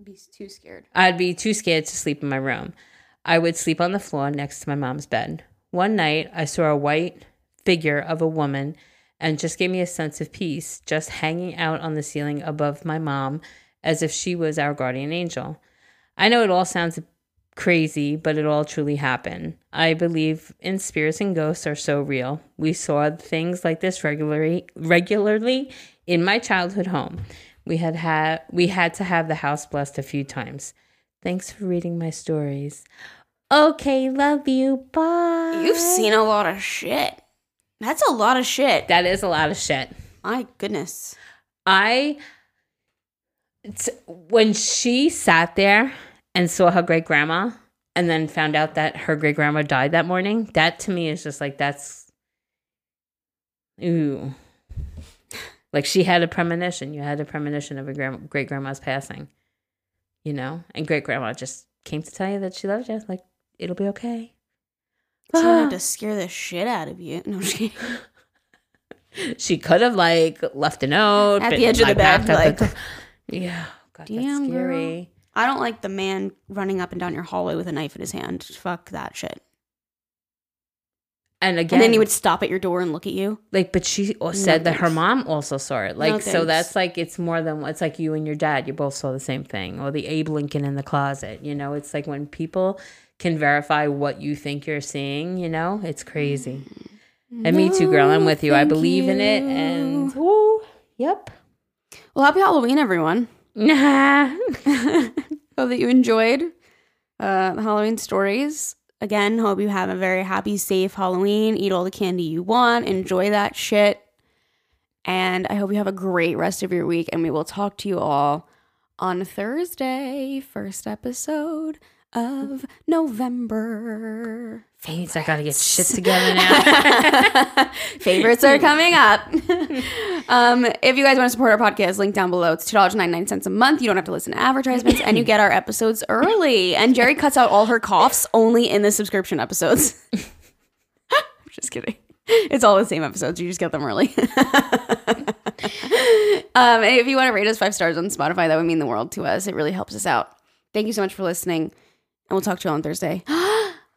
Be too scared. I'd be too scared to sleep in my room. I would sleep on the floor next to my mom's bed. One night, I saw a white figure of a woman and just gave me a sense of peace just hanging out on the ceiling above my mom as if she was our guardian angel. I know it all sounds crazy, but it all truly happened. I believe in spirits and ghosts are so real. We saw things like this regularly regularly in my childhood home. We had had we had to have the house blessed a few times. Thanks for reading my stories. Okay, love you. Bye. You've seen a lot of shit. That's a lot of shit. That is a lot of shit. My goodness. I when she sat there and saw her great grandma and then found out that her great grandma died that morning, that to me is just like that's ooh. Like she had a premonition. You had a premonition of a great grandma's passing. You know? And great grandma just came to tell you that she loved you. Like, it'll be okay. Someone had to scare the shit out of you. No, kidding. She could have like left a note At the edge of the bed, like, the- yeah. God, Damn, that's girl. scary. I don't like the man running up and down your hallway with a knife in his hand. Fuck that shit. And again, And then he would stop at your door and look at you. like, but she said that her mom also saw it. Like, so that's like it's more than it's like you and your dad. You both saw the same thing, or the Abe Lincoln in the closet. You know, it's like when people can verify what you think you're seeing. You know, it's crazy. And me too, girl. I'm with you. I believe in it, and woo, yep. Well, happy Halloween, everyone. Nah. Hope that you enjoyed uh, the Halloween stories. Again, hope you have a very happy, safe Halloween. Eat all the candy you want. Enjoy that shit. And I hope you have a great rest of your week. And we will talk to you all on Thursday, first episode of November. Thanks. I gotta get shit together now. Favorites are coming up. um, if you guys want to support our podcast, link down below. It's $2.99 a month. You don't have to listen to advertisements and you get our episodes early. And Jerry cuts out all her coughs only in the subscription episodes. just kidding. It's all the same episodes. You just get them early. um, and if you want to rate us five stars on Spotify, that would mean the world to us. It really helps us out. Thank you so much for listening. And we'll talk to you all on Thursday.